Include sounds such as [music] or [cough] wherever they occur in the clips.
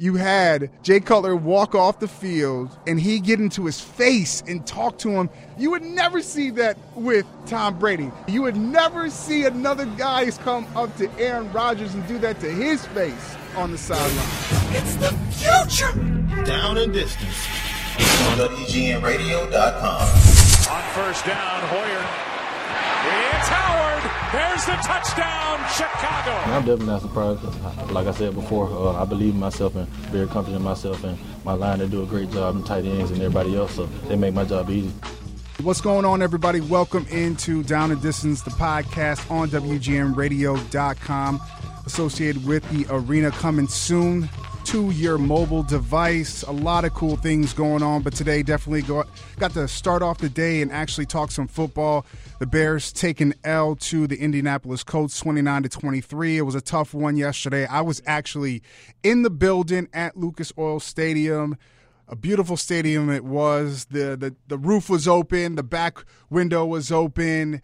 you had Jay Cutler walk off the field and he get into his face and talk to him. You would never see that with Tom Brady. You would never see another guy come up to Aaron Rodgers and do that to his face on the sideline. It's the future. Down and distance. On WGNRadio.com. On first down, Hoyer. It's Howard. There's the touchdown, Chicago. I'm definitely not surprised. Like I said before, uh, I believe in myself and very confident in myself and my line. They do a great job and tight ends and everybody else, so they make my job easy. What's going on, everybody? Welcome into Down and Distance, the podcast on WGNRadio.com, associated with the arena coming soon to your mobile device. A lot of cool things going on, but today definitely got, got to start off the day and actually talk some football. The Bears taking L to the Indianapolis Colts 29 to 23. It was a tough one yesterday. I was actually in the building at Lucas Oil Stadium. A beautiful stadium it was. The, the the roof was open, the back window was open.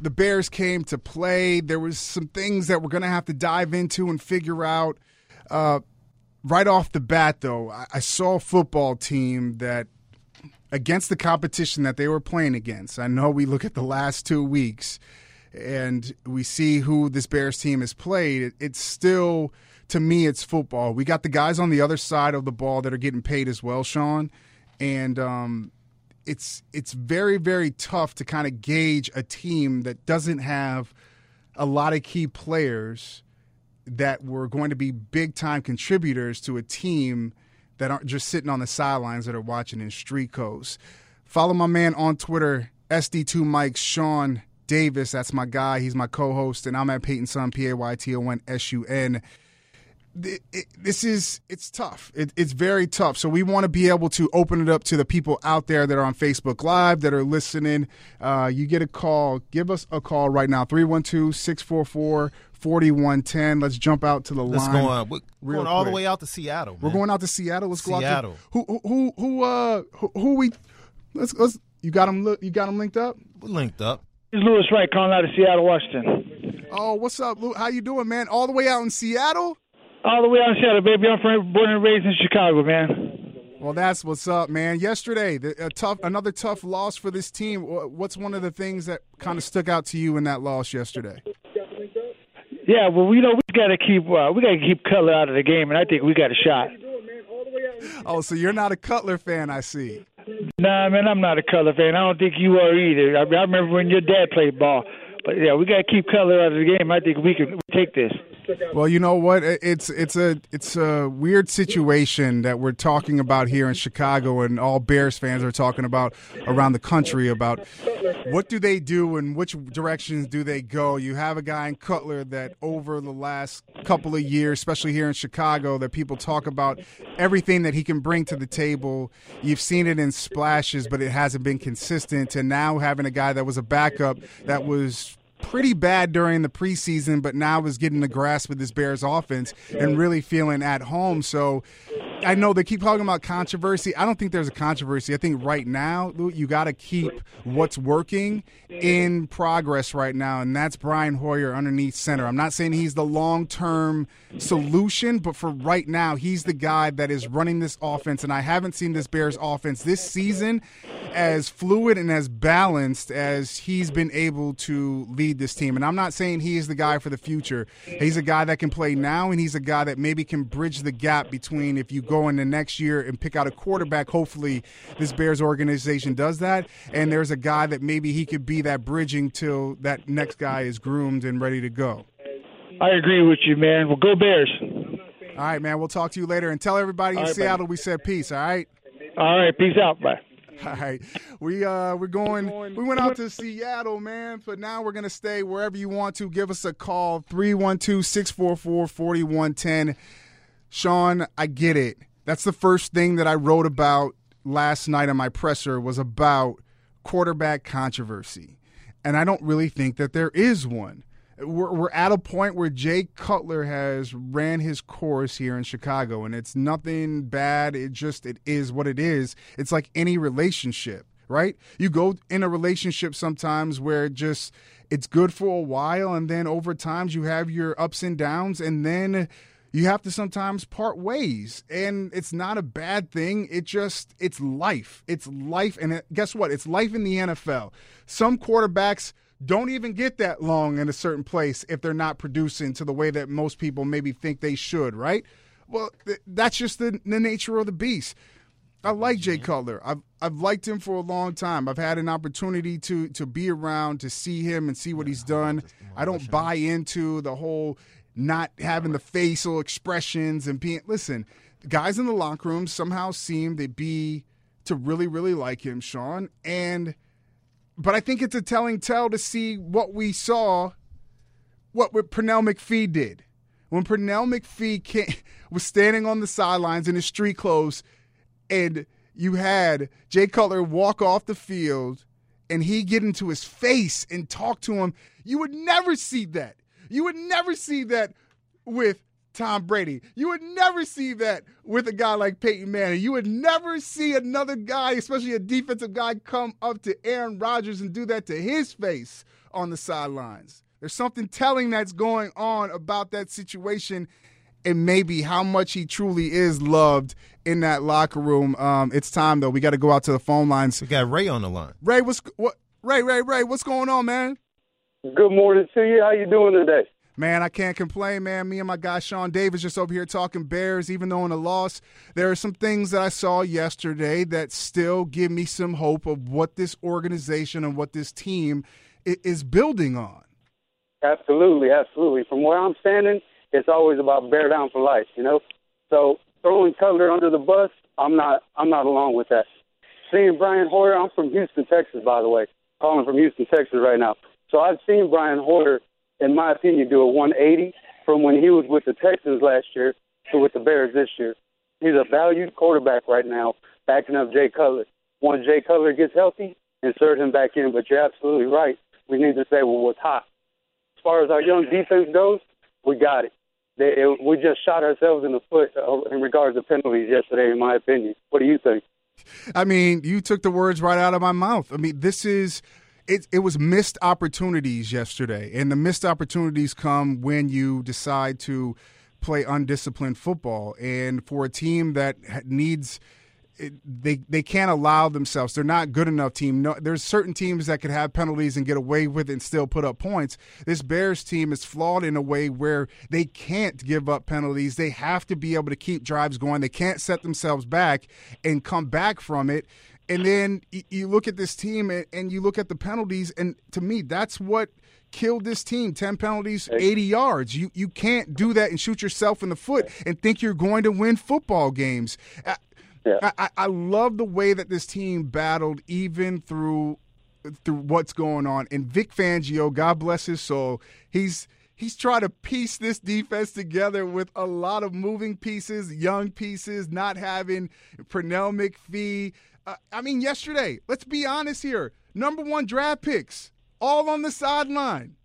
The Bears came to play. There was some things that we're going to have to dive into and figure out. Uh, right off the bat, though, I, saw a football team that, against the competition that they were playing against, I know we look at the last two weeks and we see who this Bears team has played. It, it's still, to me, it's football. We got the guys on the other side of the ball that are getting paid as well, Sean, and um, it's it's very very tough to kind of gauge a team that doesn't have a lot of key players that were going to be big time contributors to a team that aren't just sitting on the sidelines that are watching in street codes. Follow my man on Twitter, SD2 Mike, Sean Davis. That's my guy. He's my co host, and I'm at Payton Sun, P A Y T O N S U N. This is it's tough. It, it's very tough. So we want to be able to open it up to the people out there that are on Facebook Live that are listening. Uh, you get a call. Give us a call right now 312 644 4110. Let's jump out to the Let's line. go on. We're real going all the way out to Seattle. We're going out to Seattle. Let's go Seattle. out to who who who who uh who, who we let's let's you got them look you got them linked up. We're linked up. It's Lewis Wright calling out of Seattle, Washington. Oh, what's up, Lou? How you doing, man? All the way out in Seattle. All the way out in Seattle, baby. I'm from, born and raised in Chicago, man. Well, that's what's up, man. Yesterday, the, a tough another tough loss for this team. What's one of the things that kind of stuck out to you in that loss yesterday? Yeah, well, you know we got to keep uh, we got to keep color out of the game, and I think we got a shot. Oh, so you're not a Cutler fan, I see. Nah, man, I'm not a color fan. I don't think you are either. I, I remember when your dad played ball, but yeah, we got to keep color out of the game. I think we can take this. Well, you know what? It's it's a it's a weird situation that we're talking about here in Chicago, and all Bears fans are talking about around the country about what do they do and which directions do they go. You have a guy in Cutler that over the last couple of years, especially here in Chicago, that people talk about everything that he can bring to the table. You've seen it in splashes, but it hasn't been consistent. And now having a guy that was a backup that was pretty bad during the preseason, but now is getting the grasp of this Bears offense and really feeling at home. So I know they keep talking about controversy. I don't think there's a controversy. I think right now, you got to keep what's working in progress right now, and that's Brian Hoyer underneath center. I'm not saying he's the long term solution, but for right now, he's the guy that is running this offense, and I haven't seen this Bears offense this season as fluid and as balanced as he's been able to lead this team. And I'm not saying he is the guy for the future. He's a guy that can play now, and he's a guy that maybe can bridge the gap between if you go in the next year and pick out a quarterback. Hopefully, this Bears organization does that. And there's a guy that maybe he could be that bridging till that next guy is groomed and ready to go. I agree with you, man. Well, go Bears. All right, man. We'll talk to you later. And tell everybody in All right, Seattle we said peace, all right? All right, peace out. Bye. All right, we uh we're going. We went out to Seattle, man, but now we're gonna stay wherever you want to. Give us a call 312-644-4110. Sean, I get it. That's the first thing that I wrote about last night on my presser was about quarterback controversy, and I don't really think that there is one. We're, we're at a point where Jay Cutler has ran his course here in Chicago, and it's nothing bad. It just it is what it is. It's like any relationship, right? You go in a relationship sometimes where just it's good for a while, and then over times you have your ups and downs, and then you have to sometimes part ways and it's not a bad thing it just it's life it's life and it, guess what it's life in the nfl some quarterbacks don't even get that long in a certain place if they're not producing to the way that most people maybe think they should right well th- that's just the, the nature of the beast I like Jay Cutler. I've I've liked him for a long time. I've had an opportunity to to be around to see him and see what he's done. I don't buy into the whole not having the facial expressions and being listen, guys in the locker room somehow seem to be to really, really like him, Sean. And but I think it's a telling tell to see what we saw, what Pernell McPhee did. When Pernell McPhee came, [laughs] was standing on the sidelines in his street clothes and you had Jay Cutler walk off the field and he get into his face and talk to him, you would never see that. You would never see that with Tom Brady. You would never see that with a guy like Peyton Manning. You would never see another guy, especially a defensive guy, come up to Aaron Rodgers and do that to his face on the sidelines. There's something telling that's going on about that situation and maybe how much he truly is loved in that locker room. Um, it's time though. We got to go out to the phone lines. We got Ray on the line. Ray, what's what? Ray, Ray, Ray, what's going on, man? Good morning to you. How you doing today? Man, I can't complain, man. Me and my guy Sean Davis just over here talking Bears. Even though in a loss, there are some things that I saw yesterday that still give me some hope of what this organization and what this team is building on. Absolutely, absolutely. From where I'm standing, it's always about bear down for life, you know. So throwing Cutler under the bus, I'm not I'm not along with that. Seeing Brian Hoyer, I'm from Houston, Texas, by the way, calling from Houston, Texas right now. So I've seen Brian Hoyer, in my opinion, do a 180 from when he was with the Texans last year to with the Bears this year. He's a valued quarterback right now, backing up Jay Cutler. Once Jay Cutler gets healthy, insert him back in. But you're absolutely right. We need to say, well, what's hot? As far as our young defense goes, we got it they, it, we just shot ourselves in the foot uh, in regards to penalties yesterday, in my opinion. What do you think? I mean, you took the words right out of my mouth. I mean, this is it, it was missed opportunities yesterday, and the missed opportunities come when you decide to play undisciplined football. And for a team that needs they they can't allow themselves. They're not good enough team. No, there's certain teams that could have penalties and get away with it and still put up points. This Bears team is flawed in a way where they can't give up penalties. They have to be able to keep drives going. They can't set themselves back and come back from it. And then you look at this team and you look at the penalties, and to me, that's what killed this team 10 penalties 80 yards you you can't do that and shoot yourself in the foot and think you're going to win football games yeah. I, I love the way that this team battled even through through what's going on. And Vic Fangio, God bless his soul, he's he's trying to piece this defense together with a lot of moving pieces, young pieces, not having Pernell McPhee. Uh, I mean, yesterday, let's be honest here. Number one draft picks, all on the sideline.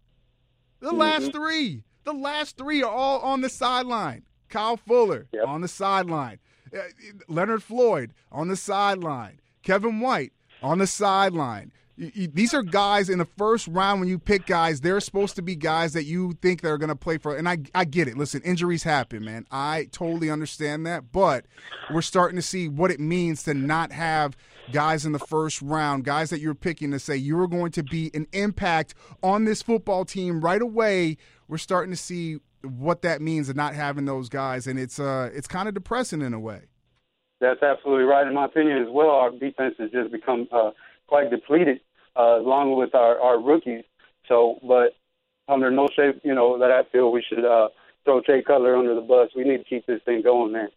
The mm-hmm. last three, the last three are all on the sideline. Kyle Fuller yep. on the sideline. Uh, Leonard Floyd on the sideline. Kevin White on the sideline. These are guys in the first round when you pick guys, they're supposed to be guys that you think they're going to play for. And I, I get it. Listen, injuries happen, man. I totally understand that. But we're starting to see what it means to not have guys in the first round, guys that you're picking to say you're going to be an impact on this football team right away. We're starting to see what that means of not having those guys, and it's uh it's kind of depressing in a way. That's absolutely right, in my opinion as well. Our defense has just become uh, quite depleted, uh, along with our, our rookies. So, but under no shape, you know, that I feel we should uh, throw Jay Cutler under the bus. We need to keep this thing going, man.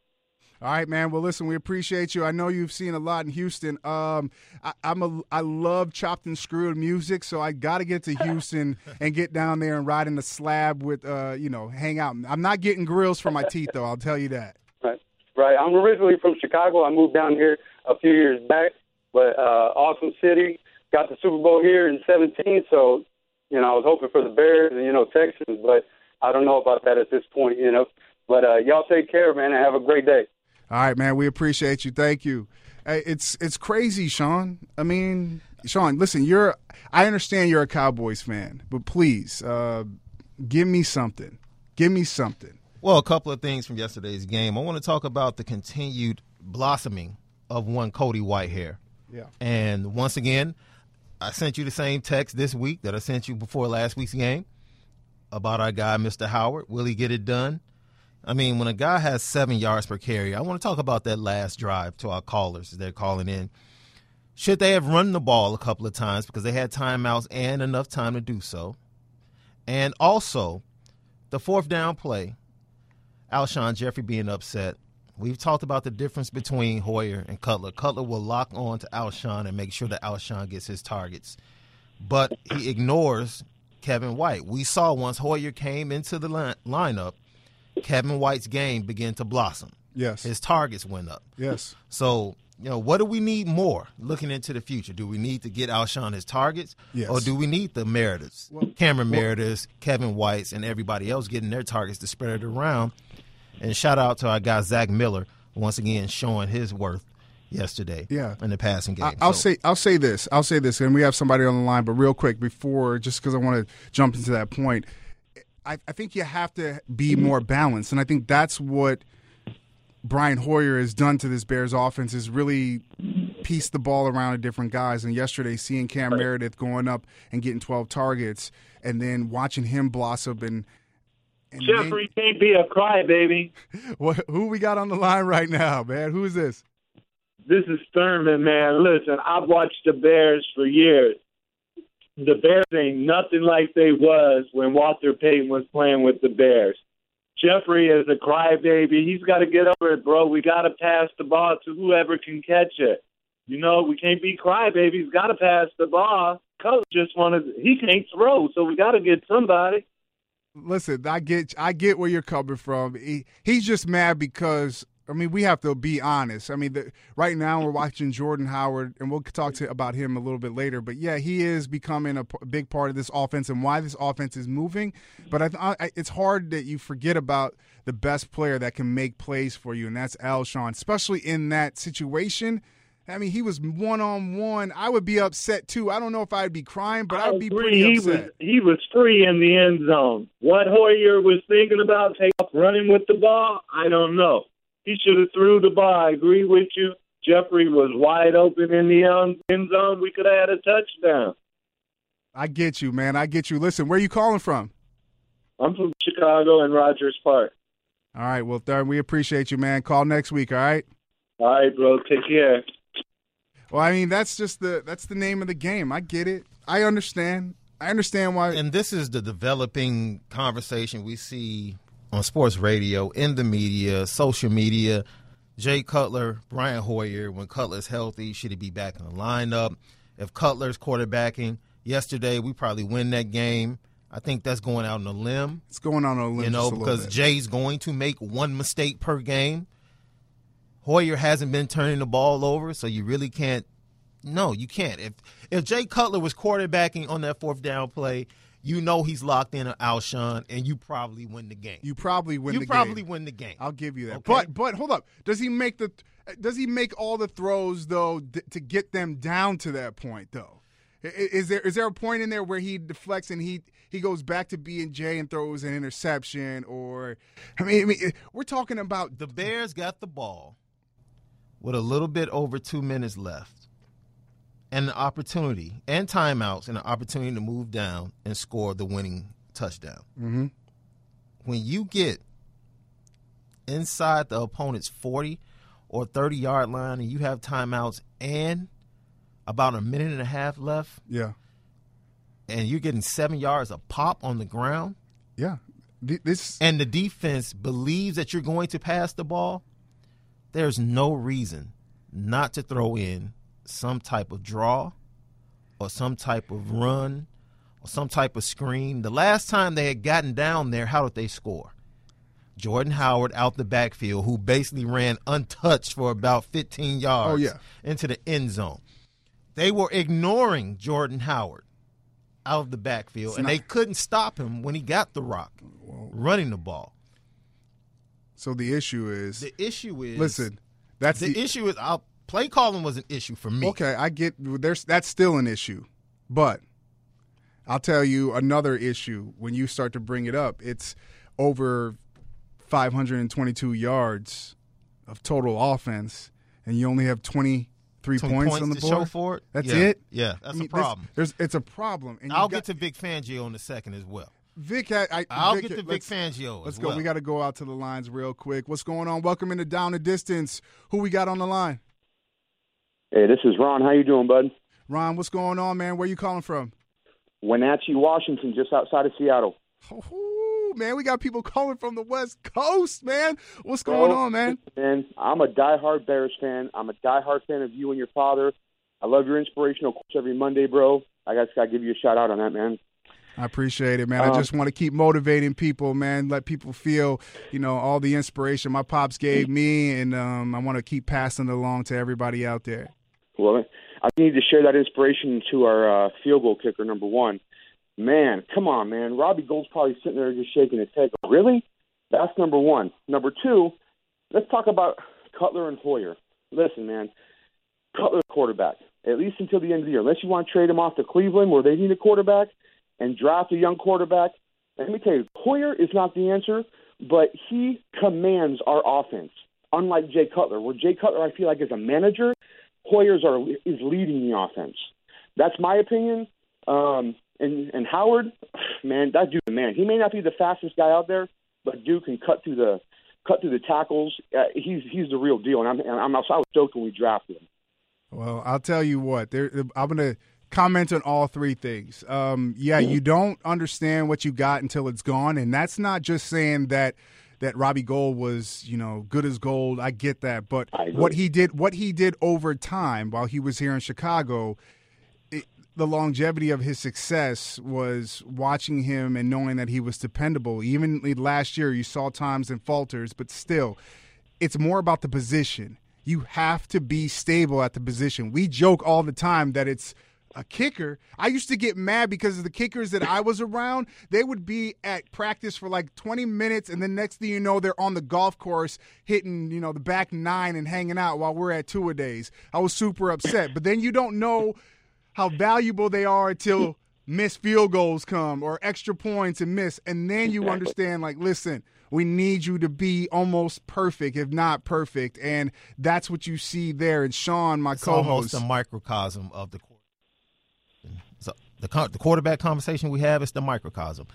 All right, man. Well, listen, we appreciate you. I know you've seen a lot in Houston. Um, I, I'm a I love chopped and screwed music, so I got to get to Houston [laughs] and get down there and ride in the slab with, uh, you know, hang out. I'm not getting grills for my teeth, though. I'll tell you that. Right, right. I'm originally from Chicago. I moved down here a few years back, but uh, awesome city. Got the Super Bowl here in 17, so you know I was hoping for the Bears and you know Texans, but I don't know about that at this point, you know. But uh, y'all take care, man, and have a great day. All right, man. We appreciate you. Thank you. It's it's crazy, Sean. I mean, Sean, listen. You're. I understand you're a Cowboys fan, but please, uh, give me something. Give me something. Well, a couple of things from yesterday's game. I want to talk about the continued blossoming of one Cody Whitehair. Yeah. And once again, I sent you the same text this week that I sent you before last week's game about our guy, Mr. Howard. Will he get it done? I mean, when a guy has seven yards per carry, I want to talk about that last drive to our callers. They're calling in. Should they have run the ball a couple of times because they had timeouts and enough time to do so? And also, the fourth down play, Alshon Jeffery being upset. We've talked about the difference between Hoyer and Cutler. Cutler will lock on to Alshon and make sure that Alshon gets his targets. But he ignores Kevin White. We saw once Hoyer came into the line- lineup, Kevin White's game began to blossom. Yes. His targets went up. yes. So, you know, what do we need more looking into the future? Do we need to get Alshon his targets? Yes. Or do we need the Merediths, Cameron Merediths, Kevin Whites, and everybody else getting their targets to spread it around? And shout out to our guy, Zach Miller, once again showing his worth yesterday Yeah. in the passing game. I, I'll So- say I'll say this. I'll say this, and we have somebody on the line. But real quick, before just because I want to jump into that point, I, I think you have to be more balanced, and I think that's what Brian Hoyer has done to this Bears offense is really piece the ball around to different guys. And yesterday, seeing Cam Meredith going up and getting 12 targets, and then watching him blossom and. And Jeffery can't be a crybaby. [laughs] what, who we got on the line right now, man? Who is this? This is Thurman, man. Listen, I've watched the Bears for years. The Bears ain't nothing like they was when Walter Payton was playing with the Bears. Jeffery is a crybaby. He's got to get over it, bro. We got to pass the ball to whoever can catch it. You know, we can't be crybabies. Got to pass the ball. Coach just wanted he can't throw, so we got to get somebody. Listen, I get I get where you're coming from. He, he's just mad because I mean we have to be honest. I mean, the, right now we're watching Jordan Howard, and we'll talk to about him a little bit later. But yeah, he is becoming a, p- big part of this offense and why this offense is moving. But I, I, it's hard that you forget about the best player that can make plays for you, and that's Alshon, especially in that situation. I mean, he was one on one. I would be upset too. I don't know if I'd be crying, but I would be pretty he upset. was he was free in the end zone. What Hoyer was thinking about take off running with the ball, I don't know. He should have threw the ball. I agree with you. Jeffery was wide open in the end zone. We could have had a touchdown. I get you, man. I get you. Listen, where are you calling from? I'm from Chicago and Rogers Park. All right. Well, Thurman, we appreciate you, man. Call next week. All right. All right, bro. Take care. Well, I mean, that's just the that's the name of the game. I get it. I understand. I understand why. and this is the developing conversation we see on sports radio, in the media, social media. Jay Cutler, Brian Hoyer, when Cutler's healthy, should he be back in the lineup? If Cutler's quarterbacking yesterday, we probably win that game. I think that's going out on a limb, it's going out on a limb, you know, because. Jay's going to make one mistake per game. Hoyer hasn't been turning the ball over, so you really can't. No, you can't. If if Jay Cutler was quarterbacking on that fourth down play, you know he's locked in on Alshon, and you probably win the game. you probably win. You the probably game. win the game. I'll give you that. Okay. But but hold up. Does he make the? Does he make all the throws though d- to get them down to that point though? Is there is there a point in there where he deflects and he he goes back to B and J and throws an interception or I mean, I mean we're talking about the Bears got the ball with a little bit over two minutes left, and an opportunity and timeouts and an opportunity to move down and score the winning touchdown. mm-hmm. when you get inside the opponent's 40 or 30 yard line and you have timeouts and about a minute and a half left yeah and you're getting seven yards a pop on the ground yeah this and the defense believes that you're going to pass the ball, there's no reason not to throw in some type of draw or some type of run or some type of screen. The last time they had gotten down there, how did they score? Jordan Howard out the backfield, who basically ran untouched for about 15 yards Oh, yeah. into the end zone. They were ignoring Jordan Howard out of the backfield, and not- they couldn't stop him when he got the rock running the ball. So the issue is The issue is listen that's the, the, issue is our play calling was an issue for me. Okay, I get there's that's still an issue. But I'll tell you another issue when you start to bring it up. It's over 522 yards of total offense, and you only have 23 Some points, points on the board. show for it. That's Yeah. it. Yeah, that's I mean, a problem. There's, there's, it's a problem. And I'll got- get to Vic Fangio in a second as well. Vic. had- I, I'll Vic, get to Vic Fangio. Let's go. well. We got to go out to the lines real quick. What's going on? Welcome into Down the Distance. Who we got on the line? Hey, this is Ron. How you doing, bud? Ron, what's going on, man? Where you calling from? Wenatchee, Washington, just outside of Seattle. Oh, man, we got people calling from the West Coast, man. What's going Bro, on, man? Man, I'm a diehard Bears fan. I'm a diehard fan of you and your father. I love your inspirational quotes every Monday, bro. I just got to give you a shout out on that, man. I appreciate it, man. I Um, just want to keep motivating people, man. Let people feel, you know, all the inspiration my pops gave me, and um, I want to keep passing it along to everybody out there. Well, I need to share that inspiration to our uh, field goal kicker, number one. Man, come on, man. Robbie Gould's probably sitting there just shaking his head. Really? That's number one. Number two, let's talk about Cutler and Hoyer. Listen, man, Cutler quarterback, at least until the end of the year. Unless you want to trade him off to Cleveland where they need a quarterback and draft a young quarterback. Let me tell you, Hoyer is not the answer, but he commands our offense. Unlike Jay Cutler, where Jay Cutler I feel like is a manager, Hoyer's are is leading the offense. That's my opinion. Um, and and Howard, man, that dude, man, he may not be the fastest guy out there, but dude can cut through the cut through the tackles. Uh, he's he's the real deal, and I'm and I'm I was stoked when we drafted him. Well, I'll tell you what. There, I'm to comment on all three things. Um, yeah, you don't understand what you got until it's gone, and that's not just saying that that Robbie Gould was, you know, good as gold. I get that, but what he did, what he did over time while he was here in Chicago, it, the longevity of his success was watching him and knowing that he was dependable. Even last year, you saw times and falters, but still, it's more about the position. You have to be stable at the position. We joke all the time that it's a kicker. I used to get mad because of the kickers that I was around. They would be at practice for like 20 minutes, and then next thing you know, they're on the golf course hitting, you know, the back nine and hanging out while we're at two a days. I was super upset. But then you don't know how valuable they are until missed field goals come or extra points and miss. And then you understand, like, listen, we need you to be almost perfect, if not perfect. And that's what you see there. And Sean, my It's co almost host. a microcosm of the quarterback. So the the quarterback conversation we have is the microcosm,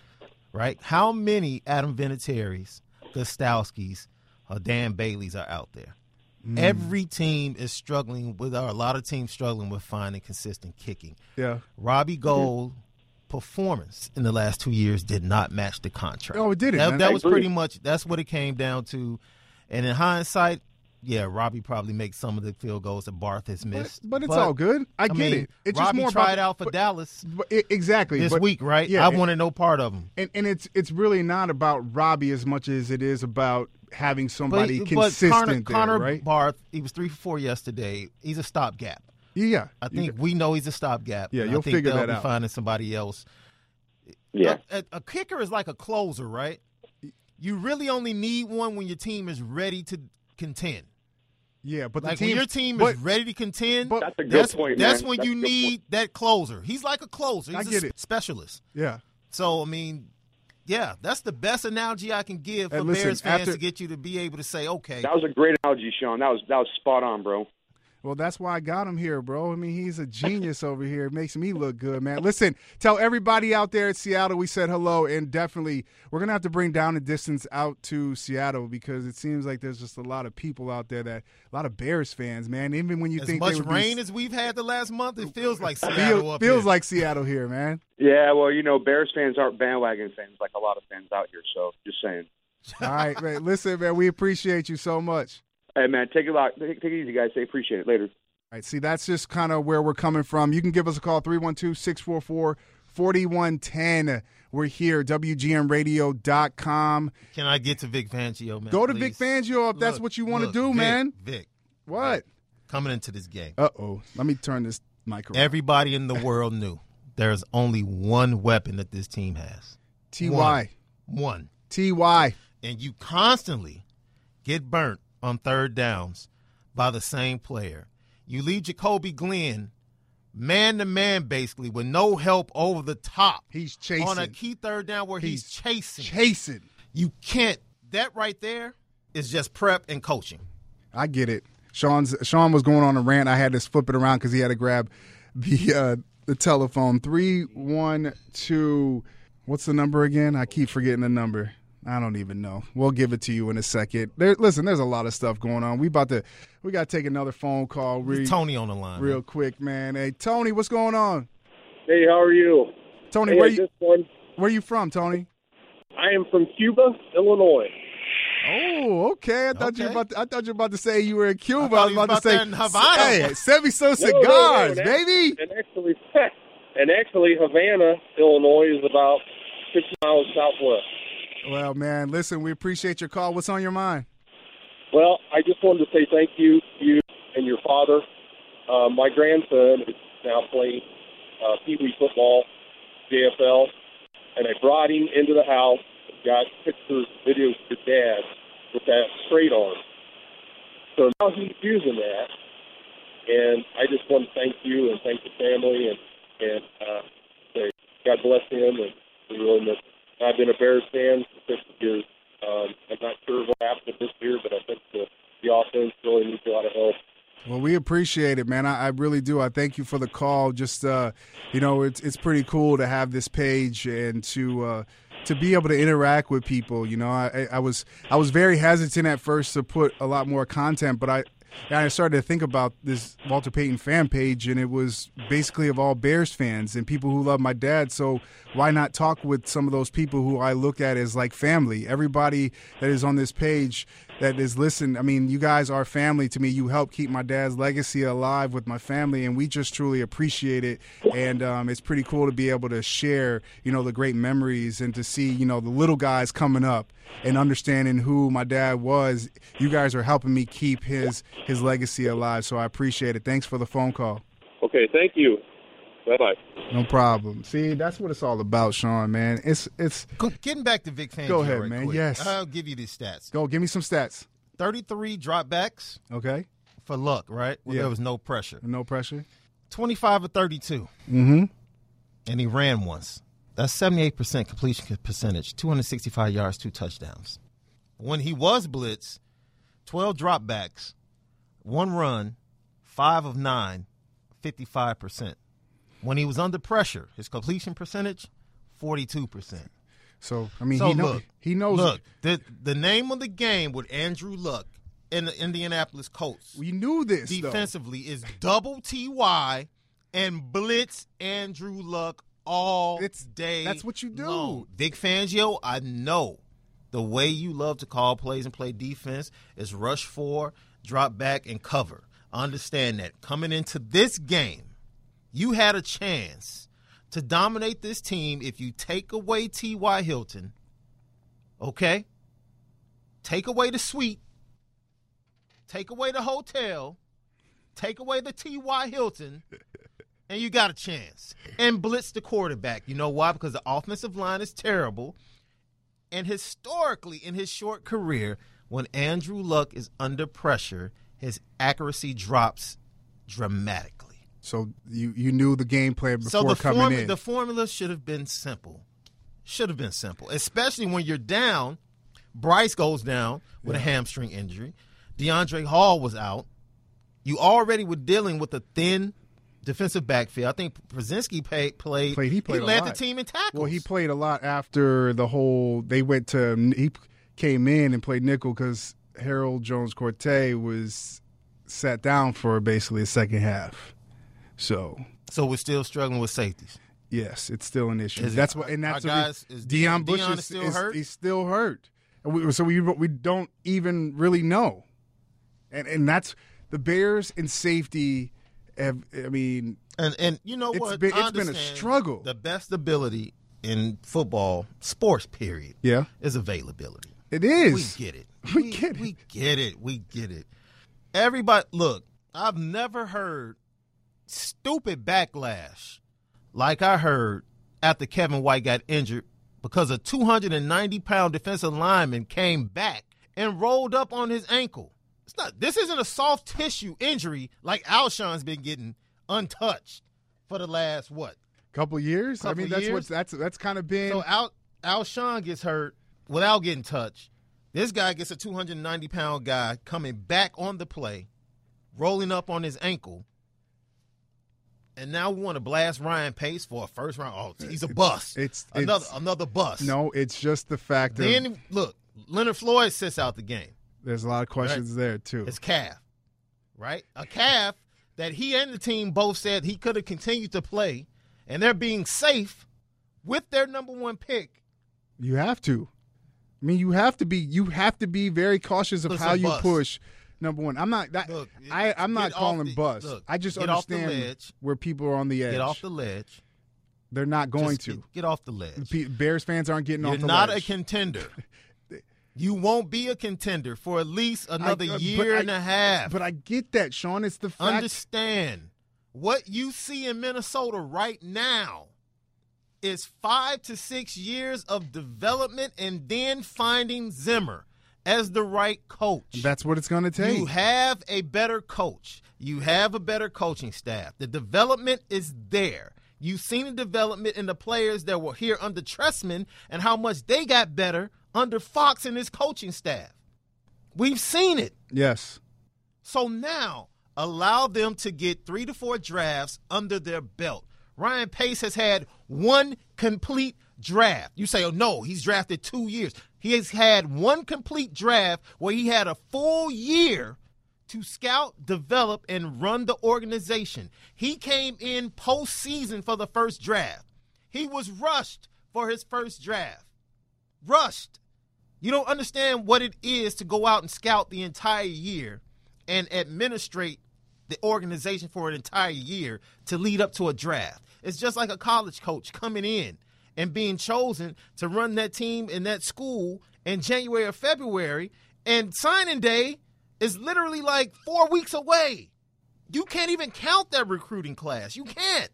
right? How many Adam Vinatieri's, Gostkowski's, or Dan Bailey's are out there? Mm. Every team is struggling with, or a lot of teams struggling with finding consistent kicking. Yeah. Robbie Gould performance in the last two years did not match the contract. Oh, it didn't, That, that was pretty much that's what it came down to. And in hindsight, yeah, Robbie probably makes some of the field goals that Barth has missed. but it's all good. I get mean, it. It's just Robbie more tried about- out for but- Dallas But it, exactly this but- week, right? Yeah, I and- wanted no part of him. And and it's it's really not about Robbie as much as it is about having somebody but, consistent but Connor, there, Connor right? Barth, he was three for four yesterday. He's a stopgap. Yeah, I think we know he's a stopgap. Yeah, you'll I think figure they'll that be out. finding somebody else. Yeah. A, a- a kicker is like a closer, right? You really only need one when your team is ready to contend. Yeah, but the like team, when your team but, is ready to contend, but- That's a good that's, point, that's man. when That's you a good need that closer. He's like a closer. He's I a get s- it. specialist. yeah, So I mean, yeah, that's the best analogy I can give for And listen, Bears fans after- to get you to be able to say, okay, That was a great analogy, Sean. That was that was spot on, bro. Well, that's why I got him here, bro. I mean, he's a genius over here. It makes me look good, man. Listen, tell everybody out there at Seattle we said hello, and definitely we're gonna have to bring down the distance out to Seattle because it seems like there's just a lot of people out there that a lot of Bears fans, man. Even when you as think much they would rain be, as we've had the last month, it feels like Seattle feel, up feels here. like Seattle here, man. Yeah, well, you know, Bears fans aren't bandwagon fans like a lot of fans out here. So just saying. All right, man. Listen, man, we appreciate you so much. Hey, man, take it lot. Take, take it easy, guys. Say appreciate it later. All right, see, that's just kind of where we're coming from. You can give us a call, 312 644 4110. We're here, WGNradio.com. Can I get to Vic Fangio, man? Go to please? Vic Fangio if that's what you want to do, Vic, man. Vic, What? coming into this game, Uh oh. Let me turn this mic around. everybody in the world knew there's only one weapon that this team has. TY. One. TY. And you constantly get burnt on third downs by the same player. You leave Jacoby Glenn man to man basically with no help over the top He's chasing. on a key third down where he's, He's chasing. Chasing. You can't. that right there is just prep and coaching. I get it. Sean's Sean was going on a rant. I had to flip it around because he had to grab the uh, the telephone. Three one two. What's the number again? I keep forgetting the number. I don't even know. We'll give it to you in a second. There, listen, there's a lot of stuff going on. We about to we got to take another phone call. Re- Tony on the line. real man. quick, man. Hey, Tony, what's going on? Hey, how are you? Tony, Hey, where I you just want- where you from, Tony? I am from Cuba, Illinois. Oh, okay. I thought you were about to, I thought you were about to say you were in Cuba. thought I was you was about to say, there in Havana. hey, [laughs] send me some No, no, no, cigars, and baby. And actually, [laughs] and actually, Havana, Illinois, is about six miles southwest. Well, man, listen, we appreciate your call. What's on your mind? Well, I just wanted to say thank you you and your father. Uh, my grandson is now playing uh, Pee Wee football, JFL, and I brought him into the house, got pictures, videos of his dad with that straight arm. So now he's using that, and I just want to thank you and thank the family and and uh, say God bless him and we really miss. him. I've been a Bears fan for 50 years. Um, I'm not sure what happened this year, but I think the the offense really needs a lot of help. Well, we appreciate it, man. I, I really do. I thank you for the call. Just uh, you know, it's it's pretty cool to have this page and to uh, to be able to interact with people. You know, I, I was I was very hesitant at first to put a lot more content, but I and I started to think about this Walter Payton fan page, and it was basically of all Bears fans and people who love my dad. So why not talk with some of those people who I look at as like family? Everybody that is on this page that is listened. I mean, you guys are family to me. You help keep my dad's legacy alive with my family, and we just truly appreciate it. And um, it's pretty cool to be able to share, you know, the great memories and to see, you know, the little guys coming up and understanding who my dad was. You guys are helping me keep his his legacy alive, so I appreciate it. Thanks for the phone call. Okay, thank you. Bye bye. No problem. See, that's what it's all about, Sean. Man, it's it's. Getting back to Vic Fangio. Go ahead, right man. quick. Yes. I'll give you these stats. Go, give me some stats. 33 dropbacks Okay, for luck, right? Where Yeah. there was no pressure. no pressure. 25 or 32. Mm-hmm. And he ran once. That's 78% completion percentage, 265 yards, two touchdowns. When he was blitzed, 12 dropbacks, one run, five of nine, 55%. When he was under pressure, his completion percentage, 42%. So I mean, So he knows. look, he knows. Look, the the name of the game with Andrew Luck and the Indianapolis Colts we knew this though. defensively is double Ty and blitz Andrew Luck all It's- day. that's what you do. long. Vic Fangio, I know the way you love to call plays and play defense is rush four, drop back, and cover. Understand that coming into this game, you had a chance to dominate this team if you take away T.Y. Hilton, okay? Take away the suite, take away the hotel, take away the T.Y. Hilton, [laughs] and you got a chance. And blitz the quarterback. You know why? Because the offensive line is terrible. And historically, in his short career, when Andrew Luck is under pressure, his accuracy drops dramatically. So you you knew the game plan before So the, coming form- in. the formula should have been simple. Should have been simple, especially when you're down. Bryce goes down with a hamstring injury. DeAndre Hall was out. You already were dealing with a thin defensive backfield. I think Brzezinski played. played Played- he played a led lot. the team in tackles. well, he played a lot after the whole. They went to. He came in and played nickel because Harold Jones-Quartey was sat down for basically a second half. So so we're still struggling with safeties. yes, it's still an issue. Is it- that's what, and that's our re- guys- is Deion Deion- Bush Deion is, is still is- hurt? He's still hurt, and we, so we we don't even really know, and and that's the Bears in safety. Have, I mean, And and you know It's what? been- it's been a struggle. The best ability in football, sports period, yeah, is availability. It is. We get it. [laughs] We get it. We get it. We get it. Everybody, look, I've never heard stupid backlash like I heard after Kevin White got injured because a 290 pound defensive lineman came back and rolled up on his ankle. It's not. This isn't a soft tissue injury like Alshon's been getting untouched for the last what? couple years. I mean, that's years. what's that's that's kind of been. So Al Alshon gets hurt without getting touched. This guy gets a 290 pound guy coming back on the play, rolling up on his ankle, and now we want to blast Ryan Pace for a first round. Oh, he's a bust. It's another it's- another bust. No, it's just the fact that Then look, Leonard Floyd sits out the game. there's a lot of questions there too. His calf, right? A calf that he and the team both said he could have continued to play, and they're being safe with their number one pick. You have to. I mean, you have to be. You have to be very cautious of Listen, how you push. Number one, I'm not. That, Look, I, I'm not calling the- bust. look, I just get off the understand ledge. where people are on the edge. Get off the ledge. They're not going Just to. Get, get off the ledge. P- Bears fans aren't getting You're off the not ledge. a contender. [laughs] You won't be a contender for at least another I- uh, year and a half. But I get that, Sean. It's the fact. Understand what you see in Minnesota right now is five to six years of development and then finding Zimmer as the right coach. That's what it's going to take. You have a better coach. You have a better coaching staff. The development is there. You've seen the development in the players that were here under Trestman and how much they got better under Fox and his coaching staff. We've seen it. yes. So now allow them to get three to four drafts under their belt. Ryan Pace has had one complete draft. You say, oh no, he's drafted two years. He has had one complete draft where he had a full year to scout, develop, and run the organization. He came in postseason for the first draft. He was rushed for his first draft. Rushed. You don't understand what it is to go out and scout the entire year and administrate the organization for an entire year to lead up to a draft. It's just like a college coach coming in and being chosen to run that team in that school in January or February, and signing day is literally like four weeks away. You can't even count that recruiting class. You can't.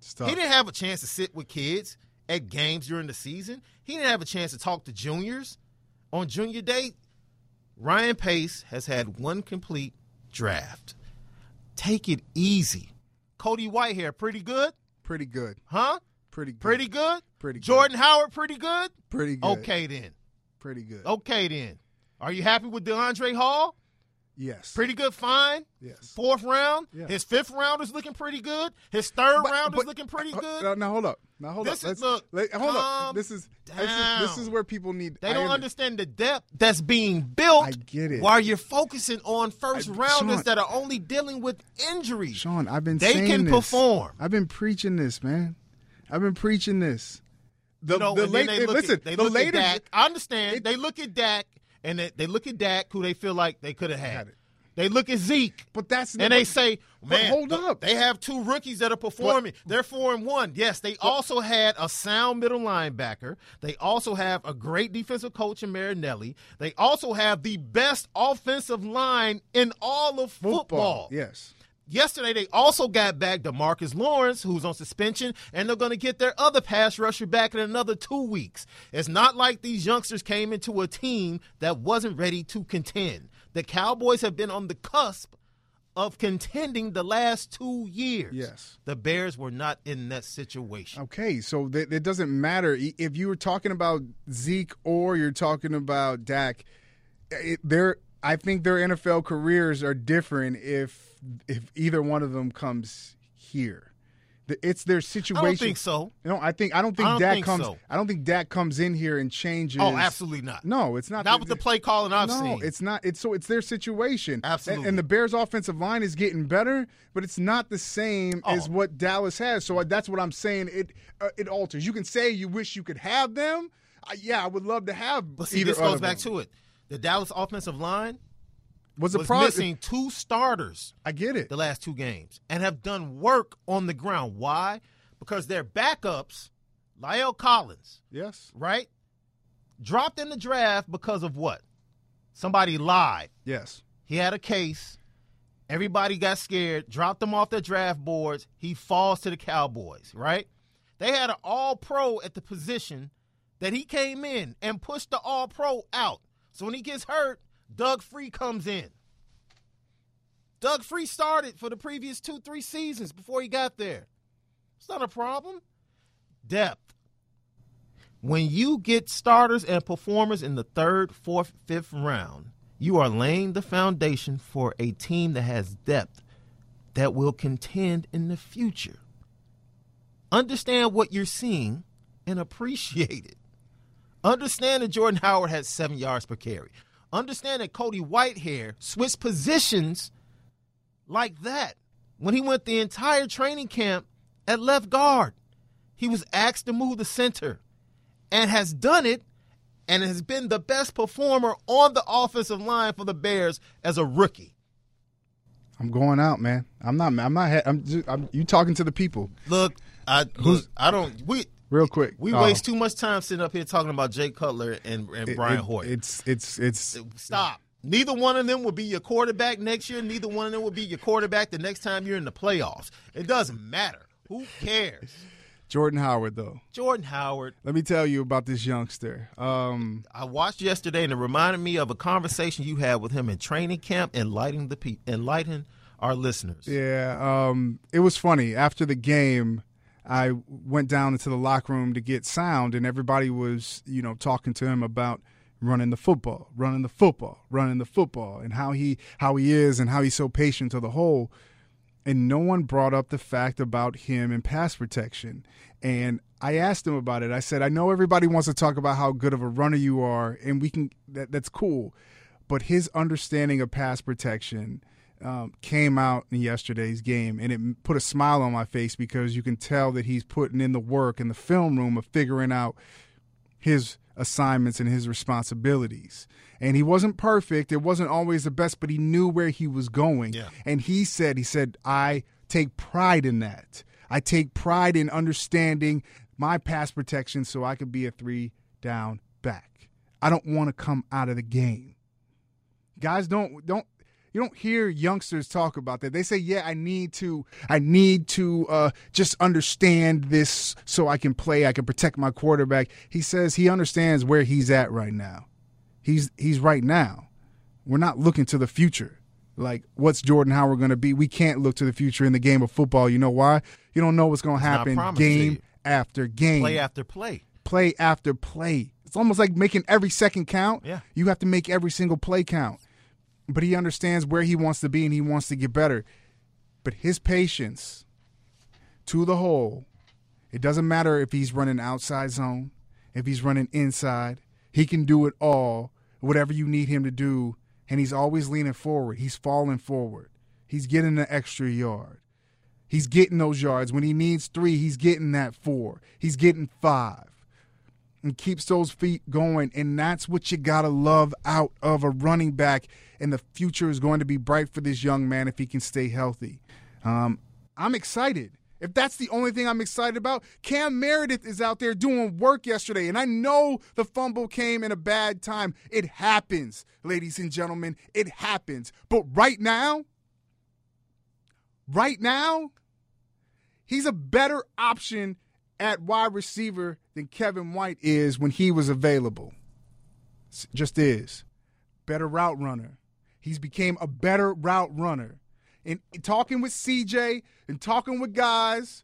Stop. He didn't have a chance to sit with kids at games during the season. He didn't have a chance to talk to juniors on junior day. Ryan Pace has had one complete draft. Take it easy. Cody Whitehair, pretty good, Pretty good. huh? Pretty good. Pretty good. Pretty good. Jordan Howard, pretty good. Pretty good. Okay then. Pretty good. Okay then. Are you happy with DeAndre Hall? Yes. Pretty good, fine. Yes. Fourth round. Yeah. His fifth round is looking pretty good. His third But- round but- is looking pretty uh, good. Now, now hold up. Now hold This up. is- look, let- hold up. This is, this is this is where people need. They I don't under- understand the depth that's being built. I get it. While you're focusing on first I- rounders Sean- that are only dealing with injuries. Sean, I've been They can this. perform. I've been preaching this, man. I've been preaching this. The, you know, the late, they look listen, at, they the look later at Dak. I understand. it- they look at Dak, and they, they look at Dak, who they feel like they could have had. They look at Zeke, But that's and they say, But "Man, hold up. They have two rookies that are performing. They're four and one. Yes, they also had a sound middle linebacker. They also have a great defensive coach in Marinelli. They also have the best offensive line in all of football. football. Yes. Yesterday, they also got back Demarcus Lawrence, who's on suspension, and they're going to get their other pass rusher back in another two weeks. It's not like these youngsters came into a team that wasn't ready to contend. The Cowboys have been on the cusp of contending the last two years. Yes. The Bears were not in that situation. Okay, so th- it doesn't matter if you were talking about Zeke or you're talking about Dak. It, they're, I think their NFL careers are different if if either one of them comes here. It's their situation. I don't think so. No, I think I don't think I don't Dak think comes. so. I don't think Dak comes in here and changes. Oh, absolutely not. No, it's not. Not with the play calling I've no, seen. it's not. It's so it's their situation. Absolutely. And, and the Bears' offensive line is getting better, but it's not the same as Oh. what Dallas has. So that's what I'm saying. It uh, it alters. You can say you wish you could have them. Uh, yeah, I would love to have. But see, this goes back them. to it. The Dallas offensive line Was was pro- missing two starters. I get it. the last two games and have done work on the ground. Why? Because their backups, La'el Collins, Yes. right, dropped in the draft because of what? Somebody lied. Yes. He had a case. Everybody got scared, dropped him off their draft boards. He falls to the Cowboys, right? They had an all pro at the position that he came in and pushed the all pro out. So when he gets hurt, Doug Free comes in. Doug Free started for the previous two, three seasons before he got there. It's not a problem. Depth. When you get starters and performers in the third, fourth, fifth round, you are laying the foundation for a team that has depth that will contend in the future. Understand what you're seeing and appreciate it. Understand that Jordan Howard has seven yards per carry. Understand that Cody Whitehair switched positions like that when he went the entire training camp at left guard. He was asked to move the center and has done it and has been the best performer on the offensive line for the Bears as a rookie. I'm going out, man. I'm not. I'm not. I'm. Just, I'm you talking to the people? Look, I look, I don't. We real quick. We uh, waste too much time sitting up here talking about Jay Cutler and, and it- Brian it- Hoyer. It's it's it's Stop. Neither one of them will be your quarterback next year. Neither one of them will be your quarterback the next time you're in the playoffs. It doesn't matter. Who cares? Jordan Howard though. Jordan Howard. Let me tell you about this youngster. Um, I watched yesterday and it reminded me of a conversation you had with him in training camp, enlightening the pe- enlightening our listeners. Yeah, um, it was funny. After the game, I went down into the locker room to get sound, and everybody was, you know, talking to him about running the football, running the football, running the football, and how he how he is and how he's so patient to the whole. And no one brought up the fact about him and pass protection. And I asked him about it. I said, I know everybody wants to talk about how good of a runner you are, and we can that, that's cool. But his understanding of pass protection um, came out in yesterday's game, and it put a smile on my face because you can tell that he's putting in the work in the film room of figuring out his assignments and his responsibilities. And he wasn't perfect. It wasn't always the best, but he knew where he was going. Yeah. And he said, he said, I take pride in that. I take pride in understanding my pass protection so I could be a three down back. I don't want to come out of the game. Guys don't don't you don't hear youngsters talk about that. They say, "Yeah, I need to I need to uh, just understand this so I can play, I can protect my quarterback." He says he understands where he's at right now. He's he's right now. We're not looking to the future. Like what's Jordan Howard going to be? We can't look to the future in the game of football. You know why? You don't know what's going to happen game after game Play after play. play after play. It's almost like making every second count. Yeah. You have to make every single play count. But he understands where he wants to be and he wants to get better. But his patience to the hole, it doesn't matter if he's running outside zone, if he's running inside, he can do it all, whatever you need him to do. And he's always leaning forward. He's falling forward. He's getting the extra yard. He's getting those yards. When he needs three, he's getting that four. He's getting five and keeps those feet going. And that's what you got to love out of a running back. And the future is going to be bright for this young man if he can stay healthy. Um, I'm excited. If that's the only thing I'm excited about, Cam Meredith is out there doing work yesterday. And I know the fumble came in a bad time. It happens, ladies and gentlemen. It happens. But right now, right now, he's a better option at wide receiver than Kevin White is when he was available. Just is. Better route runner. He's became a better route runner. And talking with CJ and talking with guys,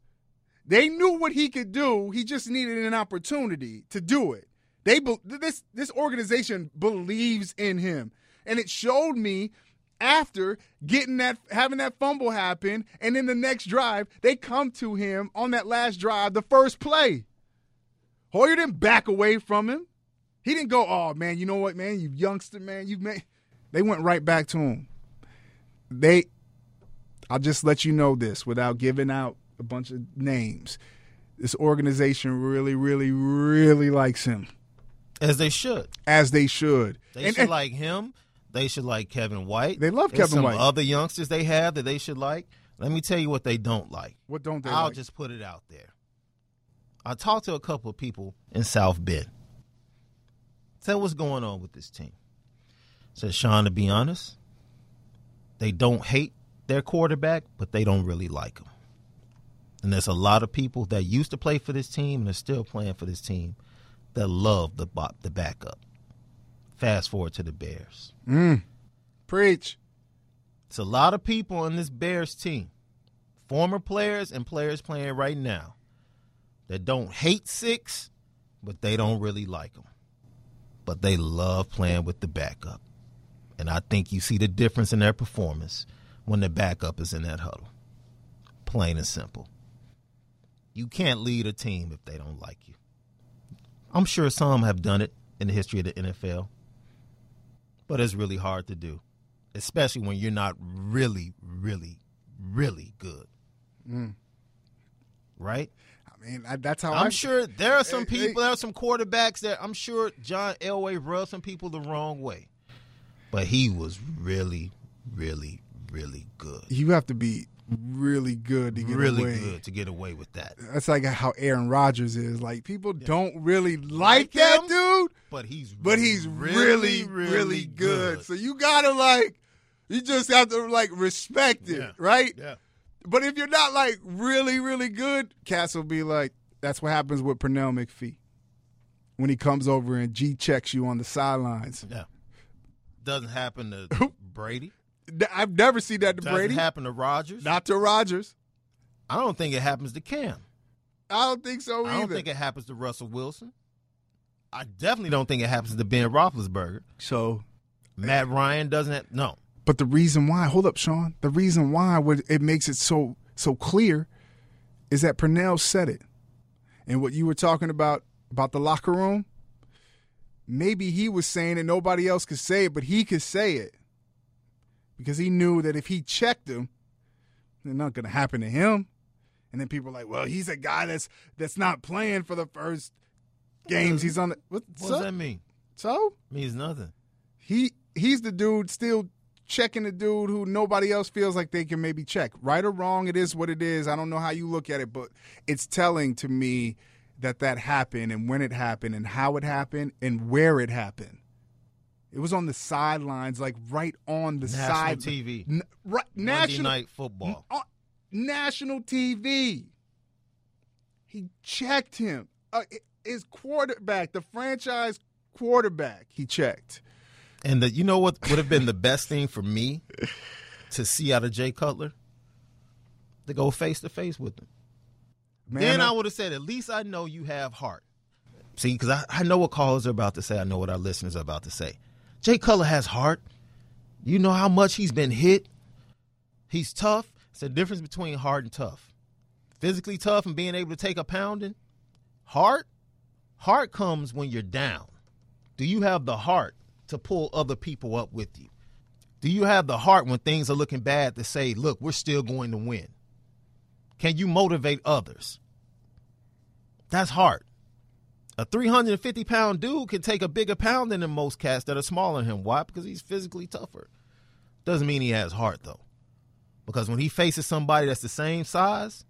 they knew what he could do. He just needed an opportunity to do it. They this this organization believes in him, and it showed me after getting that having that fumble happen, and in the next drive they come to him on that last drive, the first play. Hoyer didn't back away from him. He didn't go, "Oh man, you know what, man, you youngster, man, you made." They went right back to him. They, I'll just let you know this without giving out a bunch of names. This organization really, really, really likes him, As they should. as they should. They And- should and- like him. They should like Kevin White. They love There's Kevin some White. Other youngsters they have that they should like. Let me tell you what they don't like. What don't they I'll like? just put it out there. I talked to a couple of people in South Bend. Said what's going on with this team. Said Shaun, to be honest, they don't hate their quarterback, but they don't really like him. And there's a lot of people that used to play for this team and are still playing for this team that love the the backup. Fast forward to the Bears. Mm. Preach. It's a lot of people on this Bears team, former players and players playing right now, that don't hate six, but they don't really like him. But they love playing with the backup. And I think you see the difference in their performance when the backup is in that huddle. Plain and simple. You can't lead a team if they don't like you. I'm sure some have done it in the history of the NFL, but it's really hard to do, especially when you're not really, really, really good. Mm. Right? I mean, I, that's how I'm I, sure there are some people, there are some quarterbacks that I'm sure John Elway rubbed some people the wrong way, but he was really, really, really good. You have to be really good to get really away. good to get away with that. That's like how Aaron Rodgers is. Like people don't really like, Like that him, dude, But he's but he's really, really, really, really good. good. So you gotta like, you just have to like respect it, Yeah. right? Yeah. But if you're not like really, really good, Cass will be like, that's what happens with Pernell McPhee when he comes over and G checks you on the sidelines. Yeah. Doesn't happen to Brady. I've never seen that to Doesn't Brady, happen to Rodgers. not to Rodgers. I don't think it happens to Cam. I don't think so either. I don't think it happens to Russell Wilson. I definitely don't think it happens to Ben Roethlisberger. so Matt Ryan doesn't. Have, no, But the reason why, hold up, Shaun. The reason why would it makes it so so clear is that Pernell said it, and what you were talking about about the locker room. Maybe he was saying it, nobody else could say it, but he could say it because he knew that if he checked him, it's not going to happen to him. And then people are like, "Well, he's a guy that's that's not playing for the first games. He's on the what, what does that mean? so means nothing. he he's the dude still checking the dude who nobody else feels like they can maybe check. Right or wrong, it is what it is. I don't know how you look at it, but it's telling to me that that happened and when it happened and how it happened and where it happened. It was on the sidelines, like right on the National side TV. N- right, Monday national Night Football. on national TV. He checked him. Uh, his quarterback, the franchise quarterback, he checked. And the, you know what would have been the best thing for me to see out of Jay Cutler? To go face to face with him. Man then I would have said, at least I know you have heart. See, because I, I know what callers are about to say. I know what our listeners are about to say. Jay Cutler has heart. You know how much he's been hit. He's tough. It's the difference between hard and tough. Physically tough and being able to take a pounding. Heart, heart comes when you're down. Do you have the heart to pull other people up with you? Do you have the heart when things are looking bad to say, look, we're still going to win? Can you motivate others? That's heart. A 350 pound dude can take a bigger pound than the most cats that are smaller than him. Why? Because he's physically tougher. Doesn't mean he has heart, though. Because when he faces somebody that's the same size,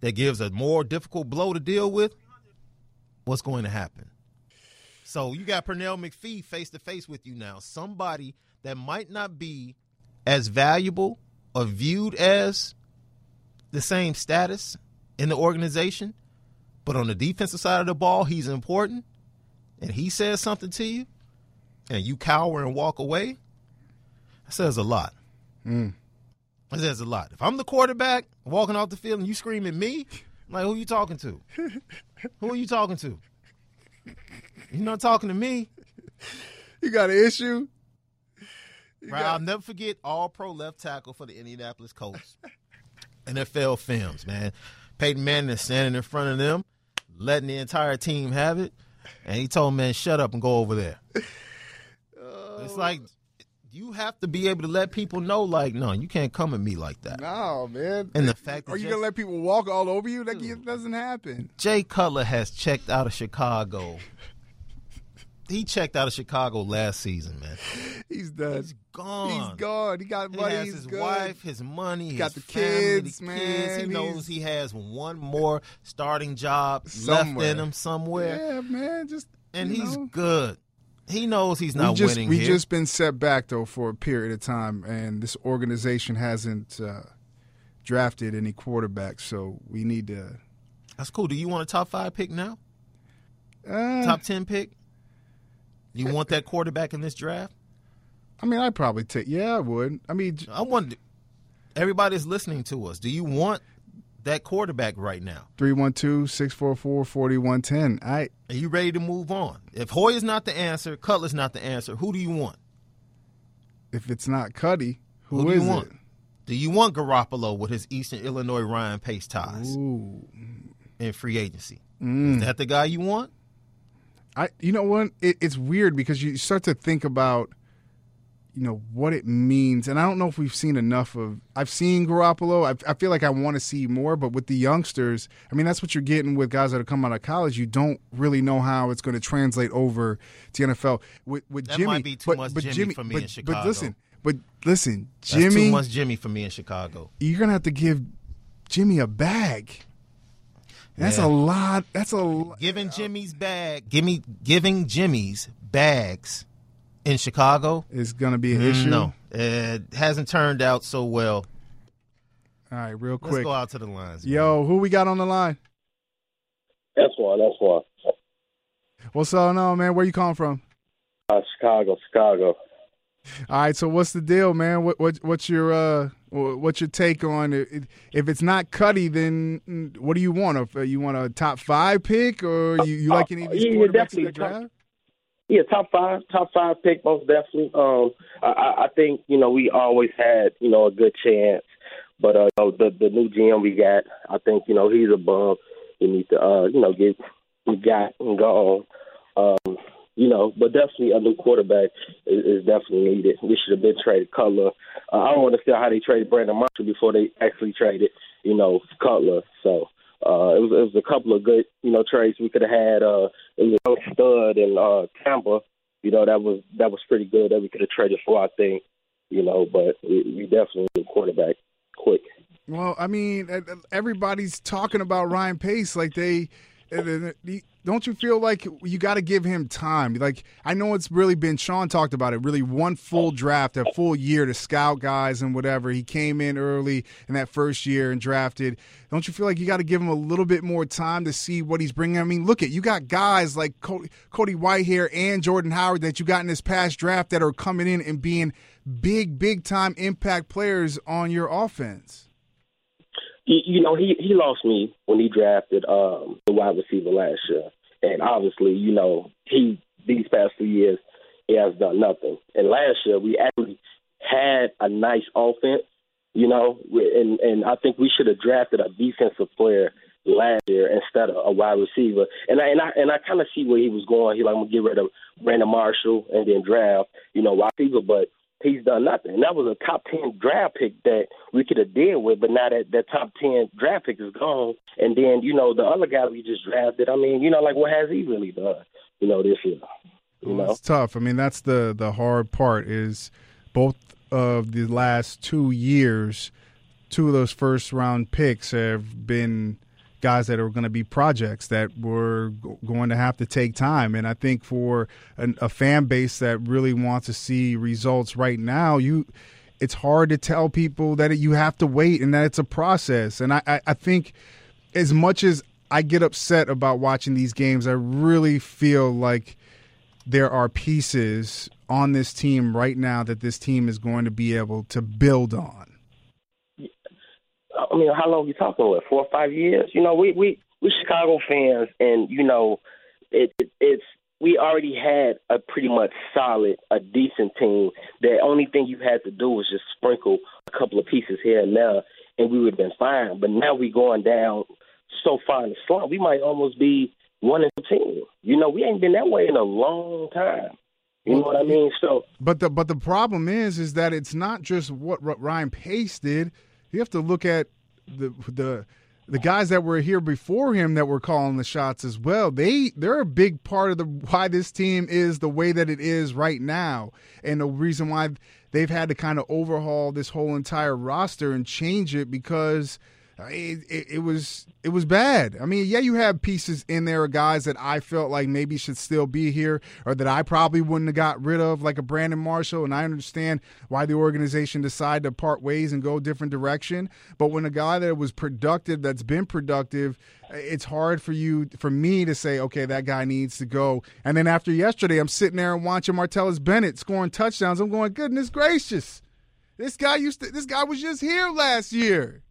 that gives a more difficult blow to deal with, what's going to happen? So you got Pernell McPhee face to face with you now. Somebody that might not be as valuable or viewed as the same status in the organization, but on the defensive side of the ball, he's important, and he says something to you, and you cower and walk away, that says a lot. Mm. That says a lot. If I'm the quarterback walking off the field and you scream at me, I'm like, who are you talking to? [laughs] who are you talking to? You're not talking to me. [laughs] You got an issue? Right, I'll never forget all pro left tackle for the Indianapolis Colts. [laughs] NFL films, man. Peyton Manning is standing in front of them, letting the entire team have it. And he told man, shut up and go over there. [laughs] It's like oh. You have to be able to let people know, like, no, you can't come at me like that. No, man. And the fact that Are you Jay, gonna let people walk all over you? Like it doesn't happen. Jay Cutler has checked out of Chicago. He checked out of Chicago last season, man. He's done. He's gone. He's gone. He got He money. has He's his good. wife, his money, got his the family, kids, the man. kids. He knows he has one more starting job left in him somewhere, Yeah, man. Just and he's know. good. He knows he's we not just winning we here. just been set back though for a period of time, and this organization hasn't uh, drafted any quarterbacks, so we need to That's cool. Do you want a top five pick now? uh, Top ten pick? You want that quarterback in this draft? I mean, I'd probably take. Yeah, I would. I mean, I want everybody's listening to us. Do you want that quarterback right now. 312-644-4110. I Are you ready to move on? If Hoyer's not the answer, Cutler's not the answer, who do you want? if it's not Cuddy, Who, who do is you want? it? Do you want Garoppolo with his Eastern Illinois Ryan Pace ties Ooh. in free agency? Mm. Is that the guy you want? I you know what? It, it's weird because you start to think about you know what it means, and I don't know if we've seen enough of. I've seen Garoppolo. I, I feel like I want to see more, but with the youngsters, I mean that's what you're getting with guys that are coming out of college. You don't really know how it's going to translate over to NFL. With with That Jimmy, might be too but, much but Jimmy Jimmy for me but, in Chicago. But listen, but listen, That's Jimmy, too much Jimmy for me in Chicago. you're gonna have to give Jimmy a bag. That's Yeah. a lot. That's a lot. Giving Jimmy's bag, give me giving Jimmy's bags in Chicago is going to be an Mm, issue. No, it hasn't turned out so well. All right, real Let's quick. go out to the lines. Yo, who we got on the line? That's one. That's one. What's up, no man? Where you calling from? Uh, Chicago, Chicago. All right, so what's the deal, man? What what what's your uh what's your take on it? If it's not Cuddy, then what do you want? If uh, you want a top five pick, or you, you like any of these yeah, quarterbacks definitely in the top- draft? Yeah, top five, top five pick most definitely. Um, I- I, think you know we always had you know a good chance, but uh, you know, the the new GM we got, I think you know he's above. We need to uh, you know get we got and go on. Um, you know, but definitely a new quarterback is, is definitely needed. We should have been traded Cutler. Uh, I don't understand how they traded Brandon Marshall before they actually traded, you know, Cutler. So uh, it was it was a couple of good, you know, trades we could have had. Uh, was a stud in uh, Tampa. You know, that was that was pretty good that we could have traded for. I think, you know, but we, we definitely need quarterback quick. Well, I mean, everybody's talking about Ryan Pace like they. Don't you feel like you got to give him time? Like I know it's really been Shaun talked about it. Really, one full draft, a full year to scout guys and whatever. He came in early in that first year and drafted. Don't you feel like you got to give him a little bit more time to see what he's bringing? I mean, look at you got guys like Cody, Whitehair and Jordan Howard that you got in this past draft that are coming in and being big, big time impact players on your offense. you know, he he lost me when he drafted um the wide receiver last year, and obviously, you know, he these past two years he has done nothing. And last year we actually had a nice offense, you know, and and I think we should have drafted a defensive player last year instead of a wide receiver. And I and I and I kind of see where he was going. He like I'm gonna get rid of Brandon Marshall and then draft, you know, wide receiver, but he's done nothing. And that was a top ten draft pick that we could have dealt with, but now that that top ten draft pick is gone, and then you know the other guy we just drafted. I mean, you know, like what has he really done? You know, this year. You know, It's tough. I mean, that's the the hard part is both of the last two years, two of those first round picks have been guys that are going to be projects that were going to have to take time. And I think for an, a fan base that really wants to see results right now, you it's hard to tell people that you have to wait and that it's a process. And I, I, I think as much as I get upset about watching these games, I really feel like there are pieces on this team right now that this team is going to be able to build on. I mean, how long you talking with? Four or five years? You know, we we we Chicago fans, and you know, it, it it's we already had a pretty much solid, a decent team. The only thing you had to do was just sprinkle a couple of pieces here and there, and we would have been fine. But now we going down so far in the slump, we might almost be one and team. You know, we ain't been that way in a long time. You know what I mean? So But the but the problem is is that it's not just what Ryan Pace did. You have to look at the the the guys that were here before him that were calling the shots as well. They they're a big part of the why this team is the way that it is right now, and the reason why they've had to kind of overhaul this whole entire roster and change it because it, it, it was it was bad. I mean, yeah, you have pieces in there, of guys that I felt like maybe should still be here, or that I probably wouldn't have got rid of, like a Brandon Marshall. And I understand why the organization decided to part ways and go a different direction. But when a guy that was productive, that's been productive, it's hard for you, for me to say, okay, that guy needs to go. And then after yesterday, I'm sitting there and watching Martellus Bennett scoring touchdowns. I'm going, goodness gracious, this guy used to, this guy was just here last year.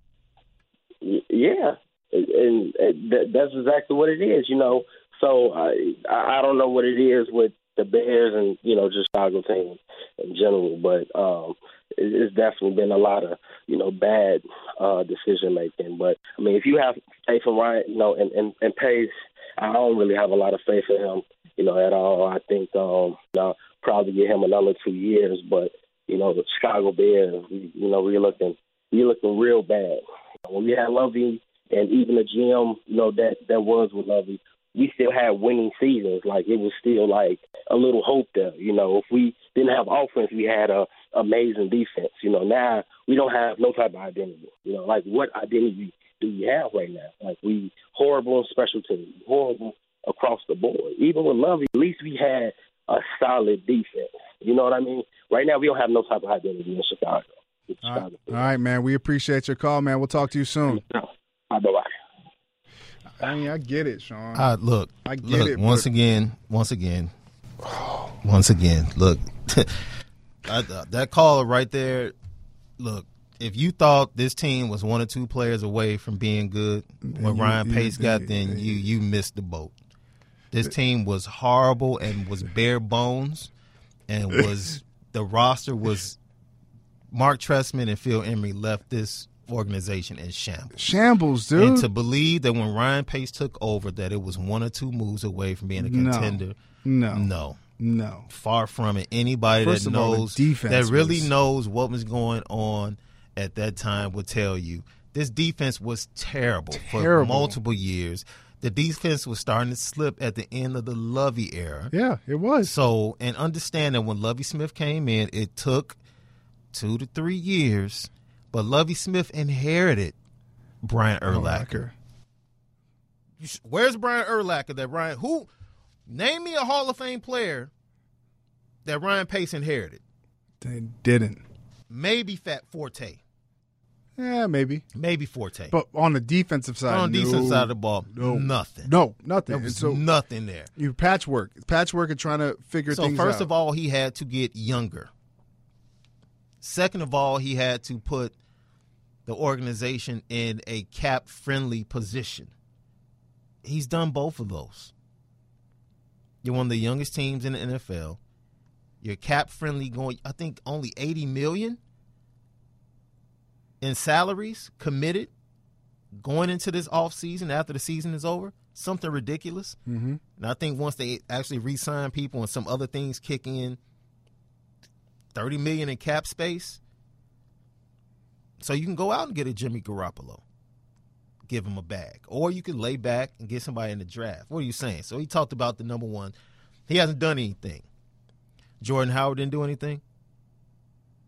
Yeah, and, and, and that, that's exactly what it is. You know, so I I don't know what it is with the Bears and you know just Chicago team in general, but um, it, it's definitely been a lot of you know bad uh, decision making. But I mean, if you have faith in Ryan, you know, and, and and Pace, I don't really have a lot of faith in him, you know, at all. I think um, I'll probably give him another two years, but you know, the Chicago Bears, you know, we're looking we're looking real bad. When we had Lovie and even the GM, you know, that that was with Lovie, we still had winning seasons. Like it was still like a little hope there. You know, if we didn't have offense, we had a amazing defense. You know, now we don't have no type of identity. You know, like what identity do we have right now? Like we horrible in special teams, horrible across the board. Even with Lovie, at least we had a solid defense. You know what I mean? Right now, we don't have no type of identity in Chicago. All right. All right, man. We appreciate your call, man. We'll talk to you soon. Bye bye. I mean, I get it, Shaun. Uh, look, I get look, it, once but- again, once again, once again. Look, [laughs] I, that caller right there. Look, if you thought this team was one or two players away from being good when you- Ryan you- Pace got, you- then you you missed the boat. This team was horrible and was bare bones, and [laughs] was the roster was Mark Trestman and Phil Emery left this organization in shambles. Shambles, dude. And to believe that when Ryan Pace took over, that it was one or two moves away from being a contender. No. no, no. far from it. Anybody First that knows defense that really was- knows what was going on at that time would tell you this defense was terrible, for Terrible. multiple years. The defense was starting to slip at the end of the Lovie era. Yeah, it was. So, and understand that when Lovie Smith came in, it took two to three years, but Lovie Smith inherited Brian Urlacher. You Where's Brian Urlacher? That Ryan who? Name me a Hall of Fame player that Ryan Pace inherited. They didn't. Maybe Matt Forte. Yeah, maybe. Maybe Forte. But on the defensive side, on the no, defensive side of the ball, no, nothing. No, nothing. There so nothing there. you patchwork, patchwork, and trying to figure it out. So first out. of all, he had to get younger. Second of all, he had to put the organization in a cap friendly position. He's done both of those. You're one of the youngest teams in the NFL. You're cap friendly going I think only 80 million in salaries committed going into this offseason after the season is over. Something ridiculous. Mm-hmm. And I think once they actually re-sign people and some other things kick in, thirty million in cap space, so you can go out and get a Jimmy Garoppolo, give him a bag, or you can lay back and get somebody in the draft. What are you saying? So he talked about the number one. He hasn't done anything. Jordan Howard didn't do anything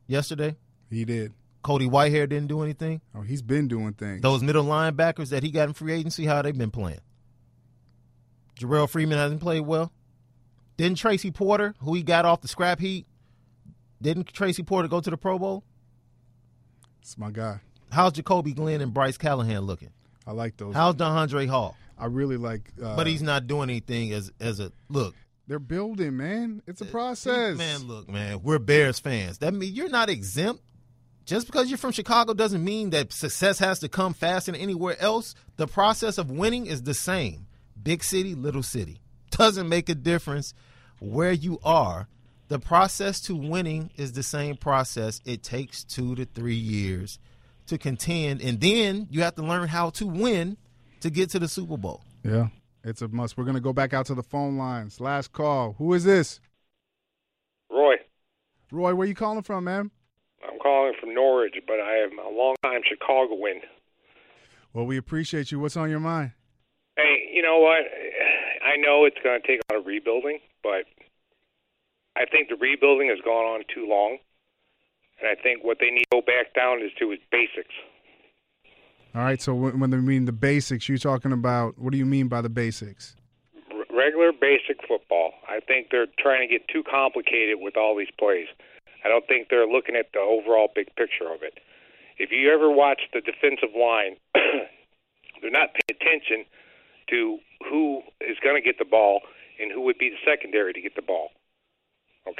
yesterday. He did. Cody Whitehair didn't do anything. Oh, he's been doing things. Those middle linebackers that he got in free agency, how they been playing? Jerrell Freeman hasn't played well. Didn't Tracy Porter, who he got off the scrap heap, didn't Tracy Porter go to the Pro Bowl? It's my guy. How's Jacoby Glenn and Bryce Callahan looking? I like those. How's Deiondre' Hall? I really like. Uh, but he's not doing anything as as a look. They're building, man. It's a process. Man, look, man, we're Bears fans. That means you're not exempt. Just because you're from Chicago doesn't mean that success has to come faster than anywhere else. The process of winning is the same. Big city, little city. Doesn't make a difference where you are. The process to winning is the same process. It takes two to three years to contend, and then you have to learn how to win to get to the Super Bowl. Yeah, it's a must. We're gonna go back out to the phone lines. Last call. Who is this? Roy, Roy, where you calling from, man? I'm calling from Norwich, but I am a long-time Chicagoan. Well, we appreciate you. What's on your mind? Hey, you know what? I know it's going to take a lot of rebuilding, but I think the rebuilding has gone on too long, and I think what they need to go back down is to is basics. All right. So when, when they mean the basics, you're talking about what do you mean by the basics? R- regular basic football. I think they're trying to get too complicated with all these plays. I don't think they're looking at the overall big picture of it. If you ever watch the defensive line, [clears throat] they're not paying attention to who is going to get the ball and who would be the secondary to get the ball.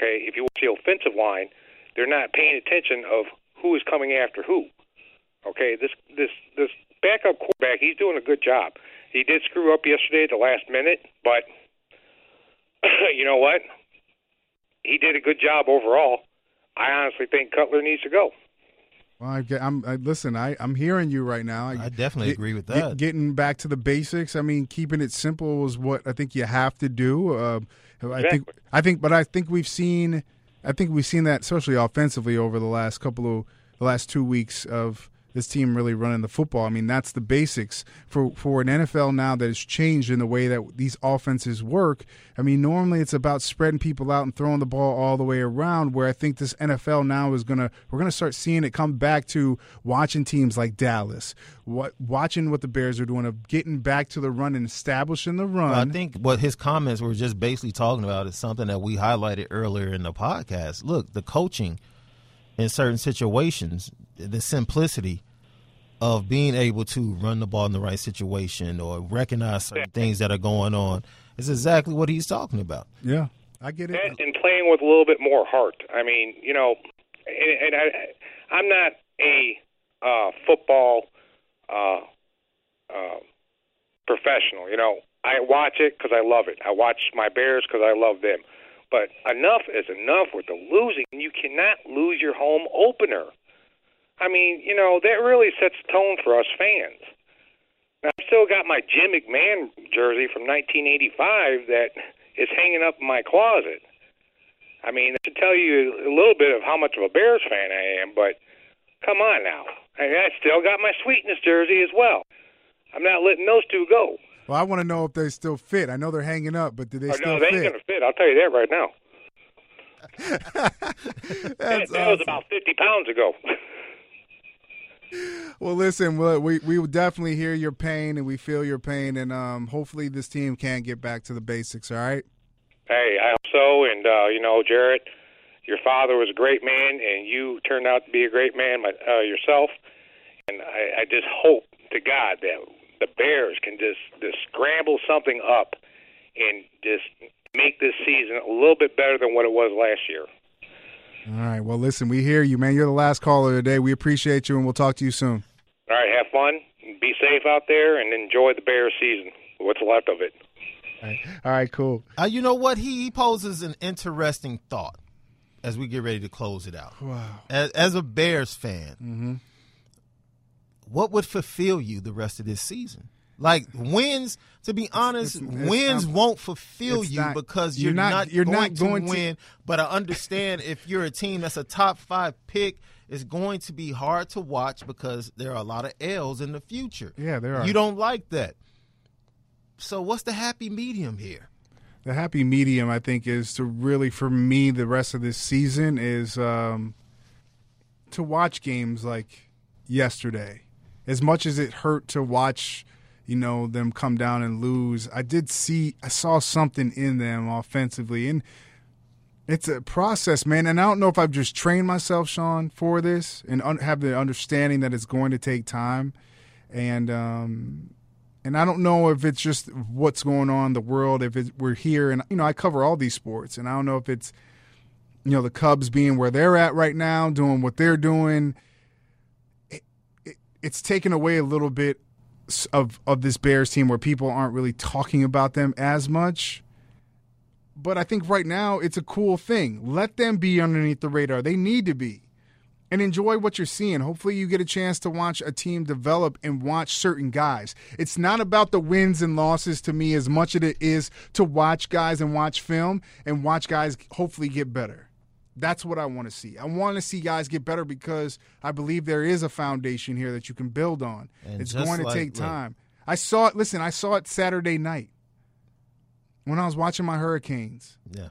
Okay, if you watch the offensive line, they're not paying attention of who is coming after who. Okay, this this this backup quarterback, he's doing a good job. He did screw up yesterday at the last minute, but [clears throat] you know what? He did a good job overall. I honestly think Cutler needs to go. Well, I get, I'm I, listen. I I'm hearing you right now. I definitely agree with that. getting back to the basics. I mean, keeping it simple is what I think you have to do. Uh, I think I think, but I think we've seen. I think we've seen that, especially offensively, over the last couple of the last two weeks of this team really running the football. I mean, that's the basics for for an NFL now that has changed in the way that these offenses work. I mean, normally it's about spreading people out and throwing the ball all the way around. Where I think this NFL now is gonna we're gonna start seeing it come back to watching teams like Dallas, what watching what the Bears are doing of getting back to the run and establishing the run. Well, I think what his comments were just basically talking about is something that we highlighted earlier in the podcast. Look, the coaching in certain situations, the simplicity of being able to run the ball in the right situation or recognize certain things that are going on is exactly what he's talking about. Yeah, I get it. And, and playing with a little bit more heart. I mean, you know, and, and I, I'm not a uh, football uh, uh, professional. You know, I watch it because I love it. I watch my Bears because I love them. But enough is enough with the losing. You cannot lose your home opener. I mean, you know, that really sets the tone for us fans. Now, I've still got my Jim McMahon jersey from 1985 that is hanging up in my closet. I mean, to tell you a little bit of how much of a Bears fan I am, but come on now. I, mean, I still got my Sweetness jersey as well. I'm not letting those two go. Well, I want to know if they still fit. I know they're hanging up, but do they oh, still no, they fit? ain't gonna fit. I'll tell you that right now. [laughs] that, that awesome. was about 50 pounds ago. [laughs] well, listen, we we will definitely hear your pain and we feel your pain, and um, hopefully this team can get back to the basics. All right. Hey, I hope so. And uh, you know, Jarrett, your father was a great man, and you turned out to be a great man uh, yourself. And I, I just hope to God that the Bears can just just scramble something up and just make this season a little bit better than what it was last year. All right. Well, listen, we hear you, man. You're the last caller today. We appreciate you, and we'll talk to you soon. All right. Have fun. Be safe out there, and enjoy the Bears season. What's left of it. All right. All right cool. Uh, you know what? He, he poses an interesting thought as we get ready to close it out. Wow. As, as a Bears fan, mm-hmm. what would fulfill you the rest of this season? Like wins, to be honest, it's, it's, wins um, won't fulfill you not, because you're, you're not, you're going, not going to win. To... But I understand if you're a team that's a top five pick, it's going to be hard to watch because there are a lot of L's in the future. Yeah, there are. You don't like that. So what's the happy medium here? The happy medium, I think, is to really, for me, the rest of this season is um, to watch games like yesterday. As much as it hurt to watch you know, them come down and lose. I did see, I saw something in them offensively. And it's a process, man. And I don't know if I've just trained myself, Shaun, for this and un- have the understanding that it's going to take time. And, um, and I don't know if it's just what's going on in the world, if it, we're here. And, you know, I cover all these sports. And I don't know if it's, you know, the Cubs being where they're at right now, doing what they're doing. It, it, it's taken away a little bit of of this Bears team where people aren't really talking about them as much. But I think right now it's a cool thing. Let them be underneath the radar. They need to be. And enjoy what you're seeing. Hopefully, you get a chance to watch a team develop and watch certain guys. It's not about the wins and losses to me as much as it is to watch guys and watch film and watch guys hopefully get better. That's what I want to see. I want to see guys get better because I believe there is a foundation here that you can build on. And it's going to like, take time. Look, I saw it. Listen, I saw it Saturday night when I was watching my Hurricanes. Yeah.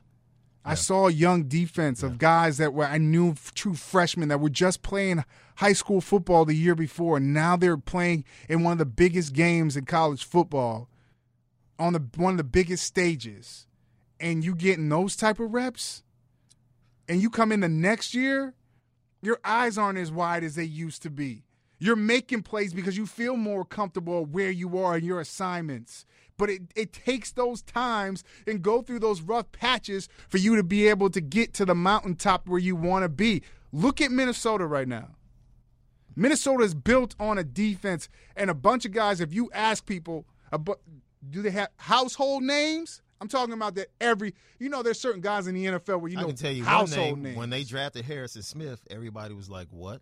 I saw a young defense of guys that were I knew true freshmen that were just playing high school football the year before, and now they're playing in one of the biggest games in college football, on the one of the biggest stages, and you getting those type of reps and you come in the next year, your eyes aren't as wide as they used to be. You're making plays because you feel more comfortable where you are in your assignments. But it, it takes those times and go through those rough patches for you to be able to get to the mountaintop where you want to be. Look at Minnesota right now. Minnesota is built on a defense and a bunch of guys. If you ask people, do they have household names? I'm talking about that every. You know, there's certain guys in the NFL where you know I can tell you one household name. names. When they drafted Harrison Smith, everybody was like, "What?"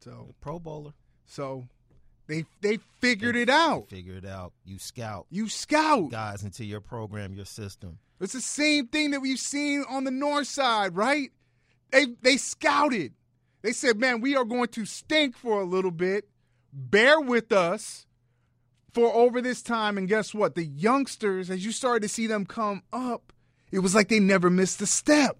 So Pro Bowler. So they they figured it out. Figure it out. You scout. You scout guys into your program, your system. It's the same thing that we've seen on the north side, right? They they scouted. They said, "Man, we are going to stink for a little bit. Bear with us for over this time." And guess what? The youngsters, as you started to see them come up, it was like they never missed a step.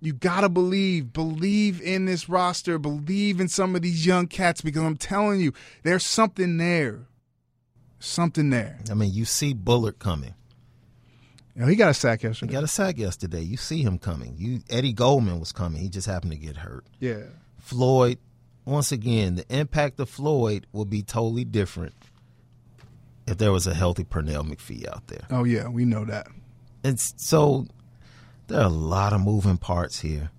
You gotta believe, believe in this roster, believe in some of these young cats because I'm telling you, there's something there. Something there. I mean, you see Bullard coming. Yeah, he got a sack yesterday. He got a sack yesterday. You see him coming. You Eddie Goldman was coming. He just happened to get hurt. Yeah. Floyd, once again, the impact of Floyd will be totally different if there was a healthy Pernell McPhee out there. Oh yeah, we know that. It's so there are a lot of moving parts here.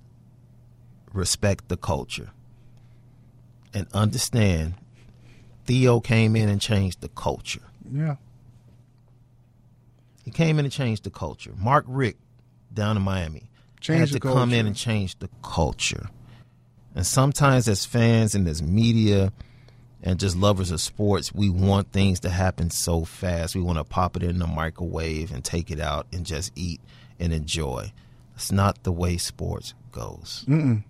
Respect the culture. And understand Theo came in and changed the culture. Yeah. He came in and changed the culture. Mark Richt down in Miami Changed had to come in and change the culture. And sometimes as fans and as media and just lovers of sports, we want things to happen so fast. We want to pop it in the microwave and take it out and just eat and enjoy. That's not the way sports goes. Mm-mm.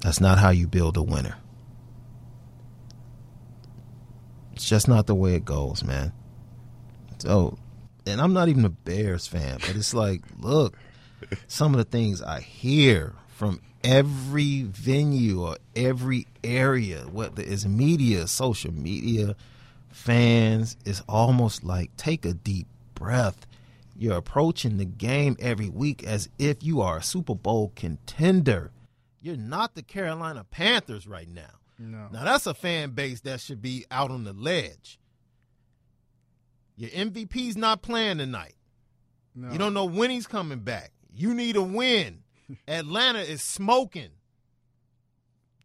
That's not how you build a winner. It's just not the way it goes, man. So, and I'm not even a Bears fan, but it's like, look, some of the things I hear from every venue or every area, whether it's media, social media, fans, it's almost like take a deep breath. You're approaching the game every week as if you are a Super Bowl contender. You're not the Carolina Panthers right now. No. Now that's a fan base that should be out on the ledge. Your MVP's not playing tonight. No. You don't know when he's coming back. You need a win. Atlanta is smoking.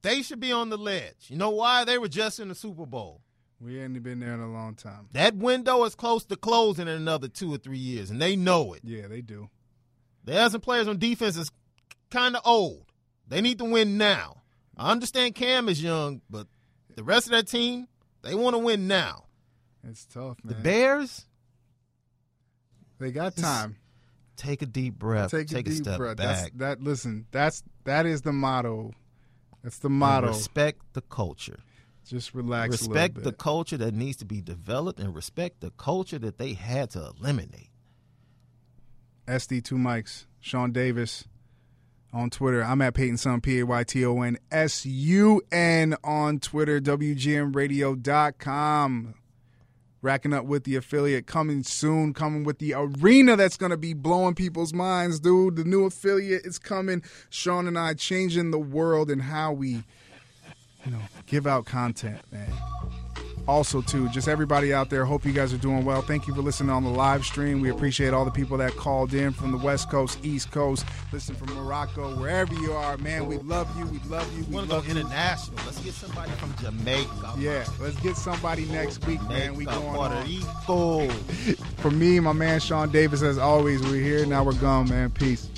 They should be on the ledge. You know why? They were just in the Super Bowl. We ain't been there in a long time. That window is close to closing in another two or three years, and they know it. Yeah, they do. They have some players on defense is kind of old. They need to win now. I understand Cam is young, but the rest of that team, they want to win now. It's tough, The. Bears, they got time. Take a deep breath. Take, Take, a deep step breath. back. That's that. Listen, that's that is the motto. That's the motto. And respect the culture. Just relax. respect a little the culture that needs to be developed and respect the culture that they had to eliminate. SD2 mics. Shaun Davis on Twitter. I'm at Payton Sun, P A Y T O N S U N on Twitter, WGNradio.com. Racking up with the affiliate coming soon, coming with the arena that's going to be blowing people's minds, dude. The new affiliate is coming. Shaun and I changing the world and how we, you know, give out content, man also too just everybody out there hope you guys are doing well thank you for listening on the live stream we appreciate all the people that called in from the west coast east coast listen from morocco wherever you are man we love you we love you we want to go love you international. Let's get somebody from Jamaica. yeah let's get somebody next week man we going Puerto. Rico. for me my man shaun davis as always we're here now we're gone man peace